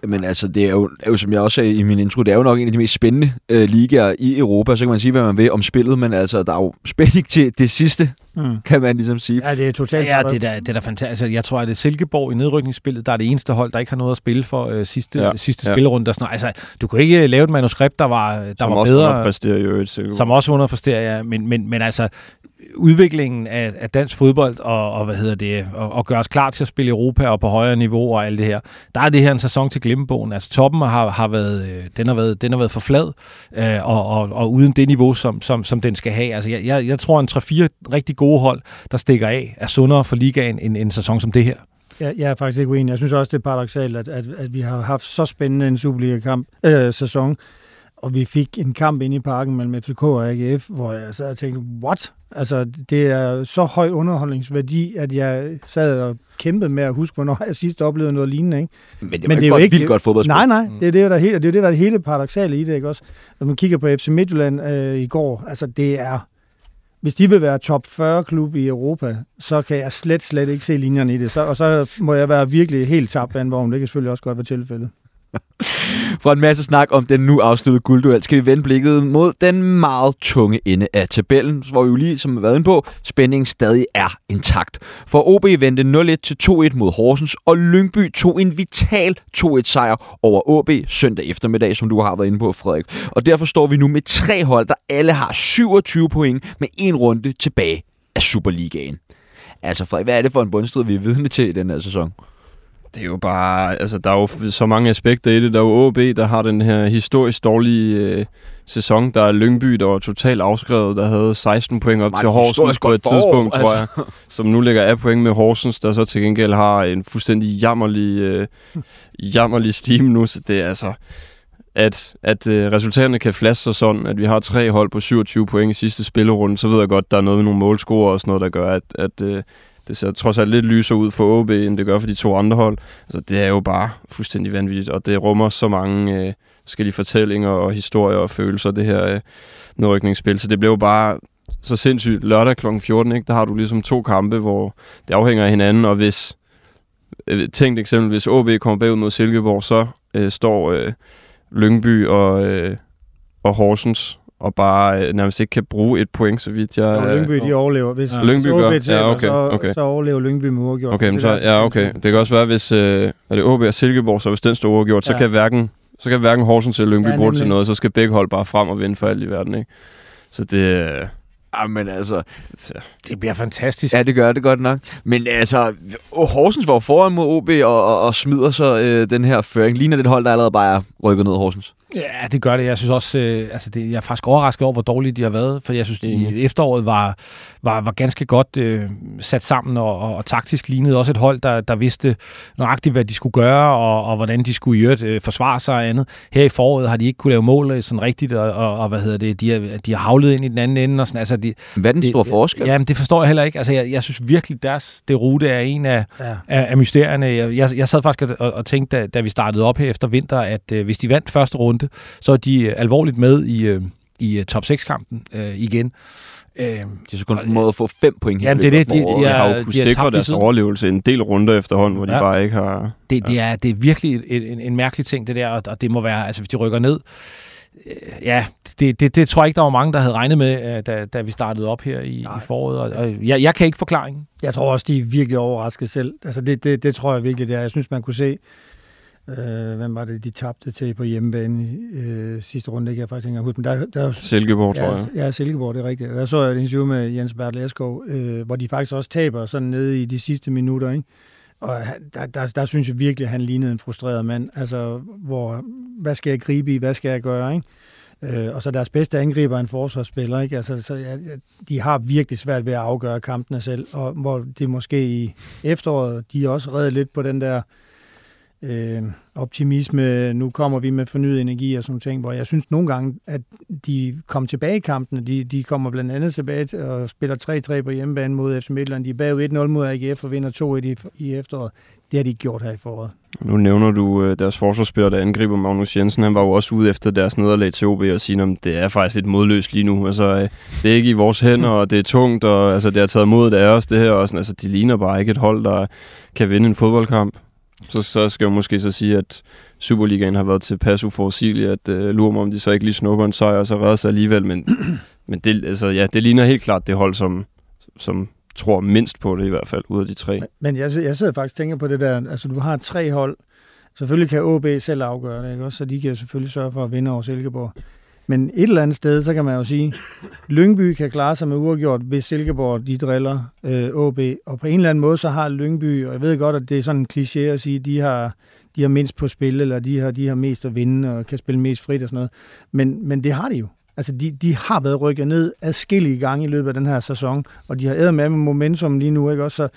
Men altså, det er jo, er jo, som jeg også sagde i min intro, det er jo nok en af de mest spændende øh, ligaer i Europa. Så kan man sige, hvad man vil om spillet, men altså, der er jo spænding til det sidste, mm. kan man ligesom sige. Ja, det er totalt Ja, det er, det er da fantastisk. Altså, jeg tror, at det er Silkeborg i nedrykningsspillet, der er det eneste hold, der ikke har noget at spille for øh, sidste, ja. sidste ja. spillerunde. Der sådan, altså, du kan ikke lave et manuskript, der var, der som var bedre. Som også i øvrigt, Som også underpresterer, ja. Men, men, men altså, udviklingen af, af dansk fodbold og, og hvad hedder det og, og gøre os klar til at spille Europa og på højere niveau og alt det her. Der er det her en sæson til glemmebogen. Altså toppen har, har været øh, den har været den har været for flad øh, og, og, og uden det niveau som, som, som den skal have. Altså jeg, jeg, jeg tror en 3-4 rigtig gode hold der stikker af er sundere for ligaen end en sæson som det her. Jeg, jeg er faktisk ikke uenig. Jeg synes også, det er paradoxalt, at, at, at vi har haft så spændende en Superliga-kamp øh, sæson og vi fik en kamp ind i parken mellem FCK og AGF, hvor jeg sad og tænkte, what? Altså, det er så høj underholdningsværdi, at jeg sad og kæmpede med at huske, hvornår jeg sidst oplevede noget lignende. Ikke? Men det, Men det er jo ikke vildt godt fodboldspil. Nej, nej, det er det, der er helt, det er det, der er hele paradoxale i det, ikke også? Når man kigger på FC Midtjylland øh, i går, altså det er, hvis de vil være top 40 klub i Europa, så kan jeg slet, slet ikke se linjerne i det. Så, og så må jeg være virkelig helt tabt af en vogn. Det kan selvfølgelig også godt være tilfældet. Fra en masse snak om den nu afsluttede guldduel, skal vi vende blikket mod den meget tunge ende af tabellen, hvor vi jo lige, som vi har været inde på, spændingen stadig er intakt. For OB vendte 0-1 til 2-1 mod Horsens, og Lyngby tog en vital 2-1-sejr over OB søndag eftermiddag, som du har været inde på, Frederik. Og derfor står vi nu med tre hold, der alle har 27 point med en runde tilbage af Superligaen. Altså Frederik, hvad er det for en bundstrid, vi er vidne til i den her sæson? Det er jo bare, altså der er jo så mange aspekter i det. Der er jo OB, der har den her historisk dårlige øh, sæson. Der er Lyngby, der var totalt afskrevet, der havde 16 point op Man, til Horsens på et forår, tidspunkt, altså. tror jeg. Som nu ligger af point med Horsens, der så til gengæld har en fuldstændig jammerlig, øh, jammerlig steam nu. Så det er altså at, at øh, resultaterne kan flaske sig sådan, at vi har tre hold på 27 point i sidste spillerunde, så ved jeg godt, der er noget med nogle målscorer og sådan noget, der gør, at, at øh, det ser trods alt lidt lysere ud for OB, end det gør for de to andre hold. Altså, det er jo bare fuldstændig vanvittigt, og det rummer så mange øh, forskellige fortællinger og historier og følelser, det her øh, nedrykningsspil. Så det blev jo bare så sindssygt lørdag kl. 14, ikke? der har du ligesom to kampe, hvor det afhænger af hinanden, og hvis, øh, tænkt eksempel, hvis OB kommer bagud mod Silkeborg, så øh, står øh, Lyngby og, øh, og Horsens og bare øh, nærmest ikke kan bruge et point, så vidt jeg... Og Lyngby, de overlever. Hvis, ja. Lyngby gør, ja, okay, okay. Så, så overlever Lyngby med uafgjort. Okay, men så, ja, okay. Det kan også være, hvis øh, er det OB og Silkeborg, så hvis den står uafgjort, ja. så kan hverken så kan hverken Horsens eller Lyngby ja, bruge til noget, så skal begge hold bare frem og vinde for alt i verden, ikke? Så det... Jamen altså... Det bliver fantastisk. Ja, det gør det godt nok. Men altså, Horsens var foran mod OB og, og, og smider så øh, den her føring. Ligner det hold, der allerede bare er rykket ned Horsens? Ja, det gør det. Jeg synes også, øh, altså det, jeg er faktisk overrasket over, hvor dårlige de har været, for jeg synes, mm. i efteråret var, var, var ganske godt øh, sat sammen, og, og, og taktisk lignede også et hold, der, der vidste nøjagtigt, hvad de skulle gøre, og, og hvordan de skulle i øvrigt øh, forsvare sig og andet. Her i foråret har de ikke kunne lave mål øh, sådan rigtigt, og, og, og hvad hedder det, de har, de har havlet ind i den anden ende. Og sådan, altså de, hvad er den store forskel? Jamen, det forstår jeg heller ikke. Altså, jeg, jeg synes virkelig, deres det rute er en af, ja. af, af mysterierne. Jeg, jeg, jeg sad faktisk og, og tænkte, da, da vi startede op her efter vinter, at øh, hvis de vandt første runde, så er de øh, alvorligt med i, øh, i øh, top 6-kampen øh, igen. Øh, de har så kun formået at få fem point Ja, det er det. De, de, de, har jo kunnet sikre deres overlevelse en del runder efterhånden, hvor ja. de bare ikke har... Det, det, er, det er virkelig en, en, en mærkelig ting, det der, og det må være, altså hvis de rykker ned, ja, det, det, det tror jeg ikke, der var mange, der havde regnet med, da, da vi startede op her i, i foråret. Og, og jeg, jeg kan ikke forklaringen. Jeg tror også, de er virkelig overrasket selv. Altså det, det, det tror jeg virkelig, det er. Jeg synes, man kunne se Øh, hvem var det, de tabte til på hjemmebane øh, sidste runde? Det kan jeg faktisk ikke huske. Men der, der, Silkeborg, ja, tror jeg. Ja, Silkeborg, det er rigtigt. Der så jeg et interview med Jens Bertel Eskov, øh, hvor de faktisk også taber sådan nede i de sidste minutter. Ikke? Og der, der, der synes jeg virkelig, at han lignede en frustreret mand. Altså, hvor, hvad skal jeg gribe i? Hvad skal jeg gøre? Ikke? Øh, og så deres bedste angriber er en forsvarsspiller. Ikke? Altså, så, ja, de har virkelig svært ved at afgøre kampene selv, og hvor det måske i efteråret, de også reddet lidt på den der øh, øh, optimisme, nu kommer vi med fornyet energi og sådan ting, hvor jeg synes nogle gange, at de kom tilbage i kampen. De, de kommer blandt andet tilbage og spiller 3-3 på hjemmebane mod FC Midtjylland. De er bagud 1-0 mod AGF og vinder 2-1 i, i efteråret. Det har de ikke gjort her i foråret. Nu nævner du øh, deres forsvarsspiller, der angriber Magnus Jensen. Han var jo også ude efter deres nederlag til OB og sige, at det er faktisk lidt modløst lige nu. Altså, øh, det er ikke i vores hænder, og det er tungt, og altså, det har taget mod af os, det her. Og sådan, altså, de ligner bare ikke et hold, der kan vinde en fodboldkamp. Så, så skal jeg måske så sige, at Superligaen har været til pas uforudsigeligt, at uh, lurer mig, om de så ikke lige snupper en sejr, og så redder sig alligevel. Men, men det, altså, ja, det ligner helt klart det hold, som, som tror mindst på det i hvert fald, ud af de tre. Men, men jeg, jeg sidder faktisk og tænker på det der, altså du har tre hold, selvfølgelig kan OB selv afgøre det, ikke? Også, så de kan selvfølgelig sørge for at vinde over Silkeborg. Men et eller andet sted, så kan man jo sige, Lyngby kan klare sig med uafgjort, hvis Silkeborg de driller øh, Og på en eller anden måde, så har Lyngby, og jeg ved godt, at det er sådan en kliché at sige, de har, de har mindst på spil, eller de har, de har mest at vinde, og kan spille mest frit og sådan noget. Men, men det har de jo. Altså, de, de har været rykket ned adskillige gange i løbet af den her sæson, og de har æder med momentum lige nu, ikke også? Så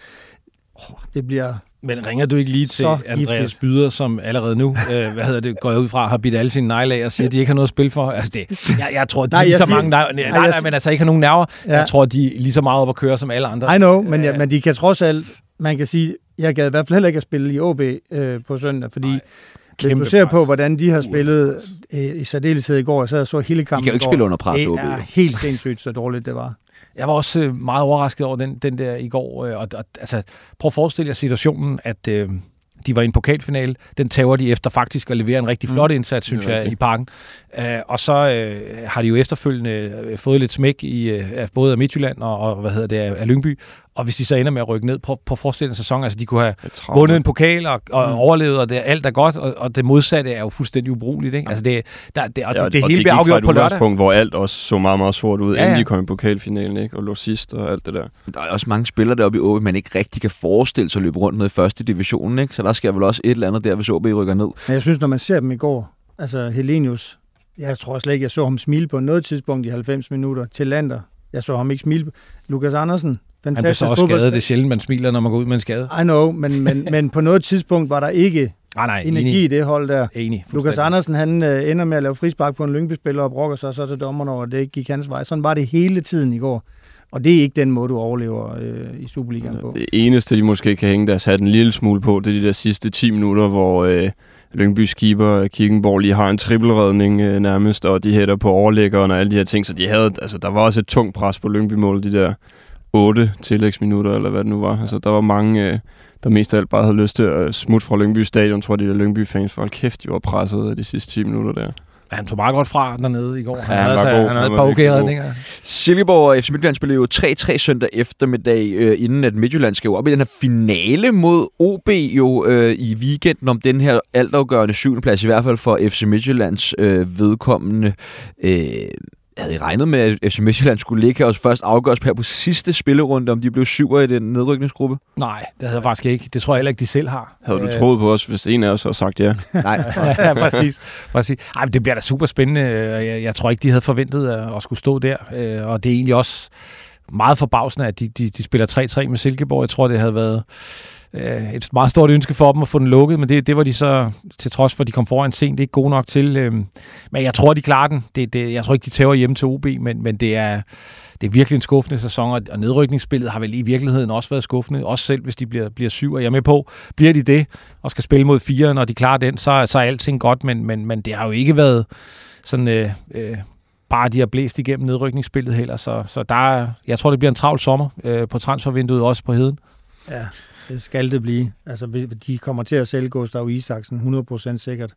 oh, det bliver men ringer du ikke lige til Så Andreas giftigt. Byder, som allerede nu, øh, hvad hedder det, går jeg ud fra, har bidt alle sine negle af og siger, at de ikke har noget at spille for? Altså det, jeg, jeg tror, de Nej, nej, lige jeg så siger- mange nej, nej, nej, men altså ikke har nogen nerver. Ja. Jeg tror, de er lige så meget op at køre som alle andre. I know, men, ja, Øh. men de kan trods alt, man kan sige, jeg gad i hvert fald heller ikke at spille i OB øh, på søndag, fordi Nej, hvis du ser pres. på, hvordan de har spillet øh, i særdeleshed i går, jeg sad og så hele De kampen kan jo ikke spille under pres, Det OB. er helt sindssygt, så dårligt det var. Jeg var også øh, meget overrasket over den, den der i går. Øh, og, og, altså, prøv at forestille jer situationen, at øh, de var i en pokalfinale. Den tager de efter faktisk at levere en rigtig flot indsats, synes Det er jeg, i parken. Øh, og så øh, har de jo efterfølgende øh, fået lidt smæk i øh, både af Midtjylland og, og hvad hedder det, af Lyngby. Og hvis de så ender med at rykke ned, prøv, prøv at forestille jer en sæson, altså de kunne have vundet en pokal og, og Mm. overlevet, og det, alt er godt, og, og det modsatte er jo fuldstændig ubrugeligt. Ikke? Altså det, der, det, og Ja, det, det og hele bliver afgjort et på lørdag. udgangspunkt, hvor alt også så meget, meget sort ud, Ja, ja, inden ja. de kom i pokalfinalen, ikke? Og lå sidst og alt det der. Der er også mange spillere deroppe i OB, man ikke rigtig kan forestille sig at løbe rundt ned i første division, ikke? Så der sker vel også et eller andet der, hvis OB rykker ned. Men jeg synes, når man ser dem i går, altså Helenius, jeg tror slet ikke, jeg så ham smile på noget tidspunkt i 90 minutter til Lander. Jeg så ham ikke smile på. Lukas Andersen, Han blev fantastisk så også skadet. Det er sjældent, man smiler, når man går ud med en skade. I know, men, men, men på noget tidspunkt var der ikke Nej, nej, energi enig. i det hold der. enig Lukas. Andersen, han øh, ender med at lave frispark på en Lyngby-spiller og brokker sig så til dommerne over, at det ikke gik hans vej. Sådan var det hele tiden i går. Og det er ikke den måde, du overlever øh, i Superligaen på. Det eneste, de måske kan hænge deres hat en lille smule på, det er de der sidste 10 minutter, hvor øh, Lyngbys keeper Kickenborg lige har en trippelredning øh, nærmest, og de hætter på overlæggeren og alle de her ting. Så de havde, altså, der var også et tungt pres på Lyngby-målet, de der 8 tillægsminutter, eller hvad det nu var. Altså, der var mange, øh, der mest af alt bare havde lyst til at smutte fra Lyngby Stadion, tror jeg, de der Lyngby-fans. For hold kæft, de var presset de sidste 10 minutter der. Ja, han tog meget godt fra dernede i går. Han Ja, han havde, var altså, god. han havde Han et var par okay redninger. Silkeborg og FC Midtjylland spillede jo 3-3 søndag eftermiddag, øh, inden at Midtjylland skal jo op i den her finale mod OB jo øh, i weekenden om den her altafgørende syvende plads, i hvert fald for FC Midtjyllands øh, vedkommende. Øh, havde I regnet med, at FC Midtjylland skulle ligge her og først afgøres her på sidste spillerunde, om de blev syver i den nedrykningsgruppe? Nej, det havde jeg faktisk ikke. Det tror jeg heller ikke, de selv har. Havde du Øh, troet på os, hvis en af os havde sagt ja? Nej. ja, præcis. præcis. Ej, men det bliver da super spændende. Jeg, jeg tror ikke, de havde forventet at, at skulle stå der. Øh, Og det er egentlig også meget forbavsende, at de, de, de spiller 3-3 med Silkeborg. Jeg tror, det havde været øh, et meget stort ønske for dem at få den lukket, men det, det var de så, til trods for, at de kom foran sent, ikke gode nok til. Øh, Men jeg tror, de klarer den. Det, det, jeg tror ikke, de tæver hjemme til OB, men, men det er... Det er virkelig en skuffende sæson, og- og nedrykningsspillet har vel i virkeligheden også været skuffende, også selv hvis de bliver, bliver syv, og jeg er med på, bliver de det, og skal spille mod fire, når de klarer den, så, så er alting godt, men, men, men det har jo ikke været sådan, øh, øh, bare de har blæst igennem nedrykningsspillet heller, så, så der jeg tror, det bliver en travl sommer øh, på transfervinduet, også på heden. Ja, det skal det blive. Altså, de kommer til at sælge Gustav Isaksen 100% sikkert.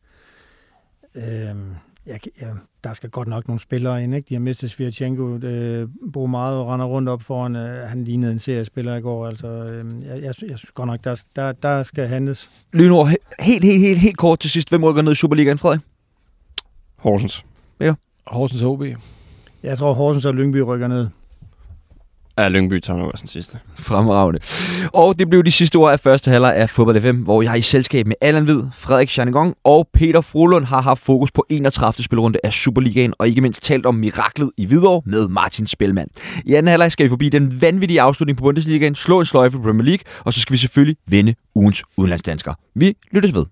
Øhm, jeg, ja, der skal godt nok nogle spillere ind, ikke? De har mistet Svirchenko, øh, bruger meget og render rundt op foran. Øh, han lignede en seriespiller i går. Altså, øh, jeg, jeg, sy- jeg synes godt nok, der, der, der skal handles. Lynord, he- helt, helt, helt, helt kort til sidst. Hvem rykker ned i Superligaen, Frederik? Horsens. Horsens OB. Jeg tror, Horsens og Lyngby rykker ned. Ja, Lyngby tager nok også den sidste. Fremragende. Og det blev de sidste ord af første halvleg af Fodbold FM, hvor jeg i selskab med Allan Hvid, Frederik Schanegong og Peter Frolund har haft fokus på 31. spilrunde af Superligaen, og ikke mindst talt om miraklet i Hvidovre med Martin Spelman. I anden halvleg skal vi forbi den vanvittige afslutning på Bundesligaen, slå en sløjfe på Premier League, og så skal vi selvfølgelig vinde ugens udenlandsdansker. Vi lyttes ved.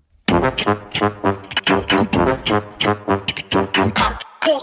Full,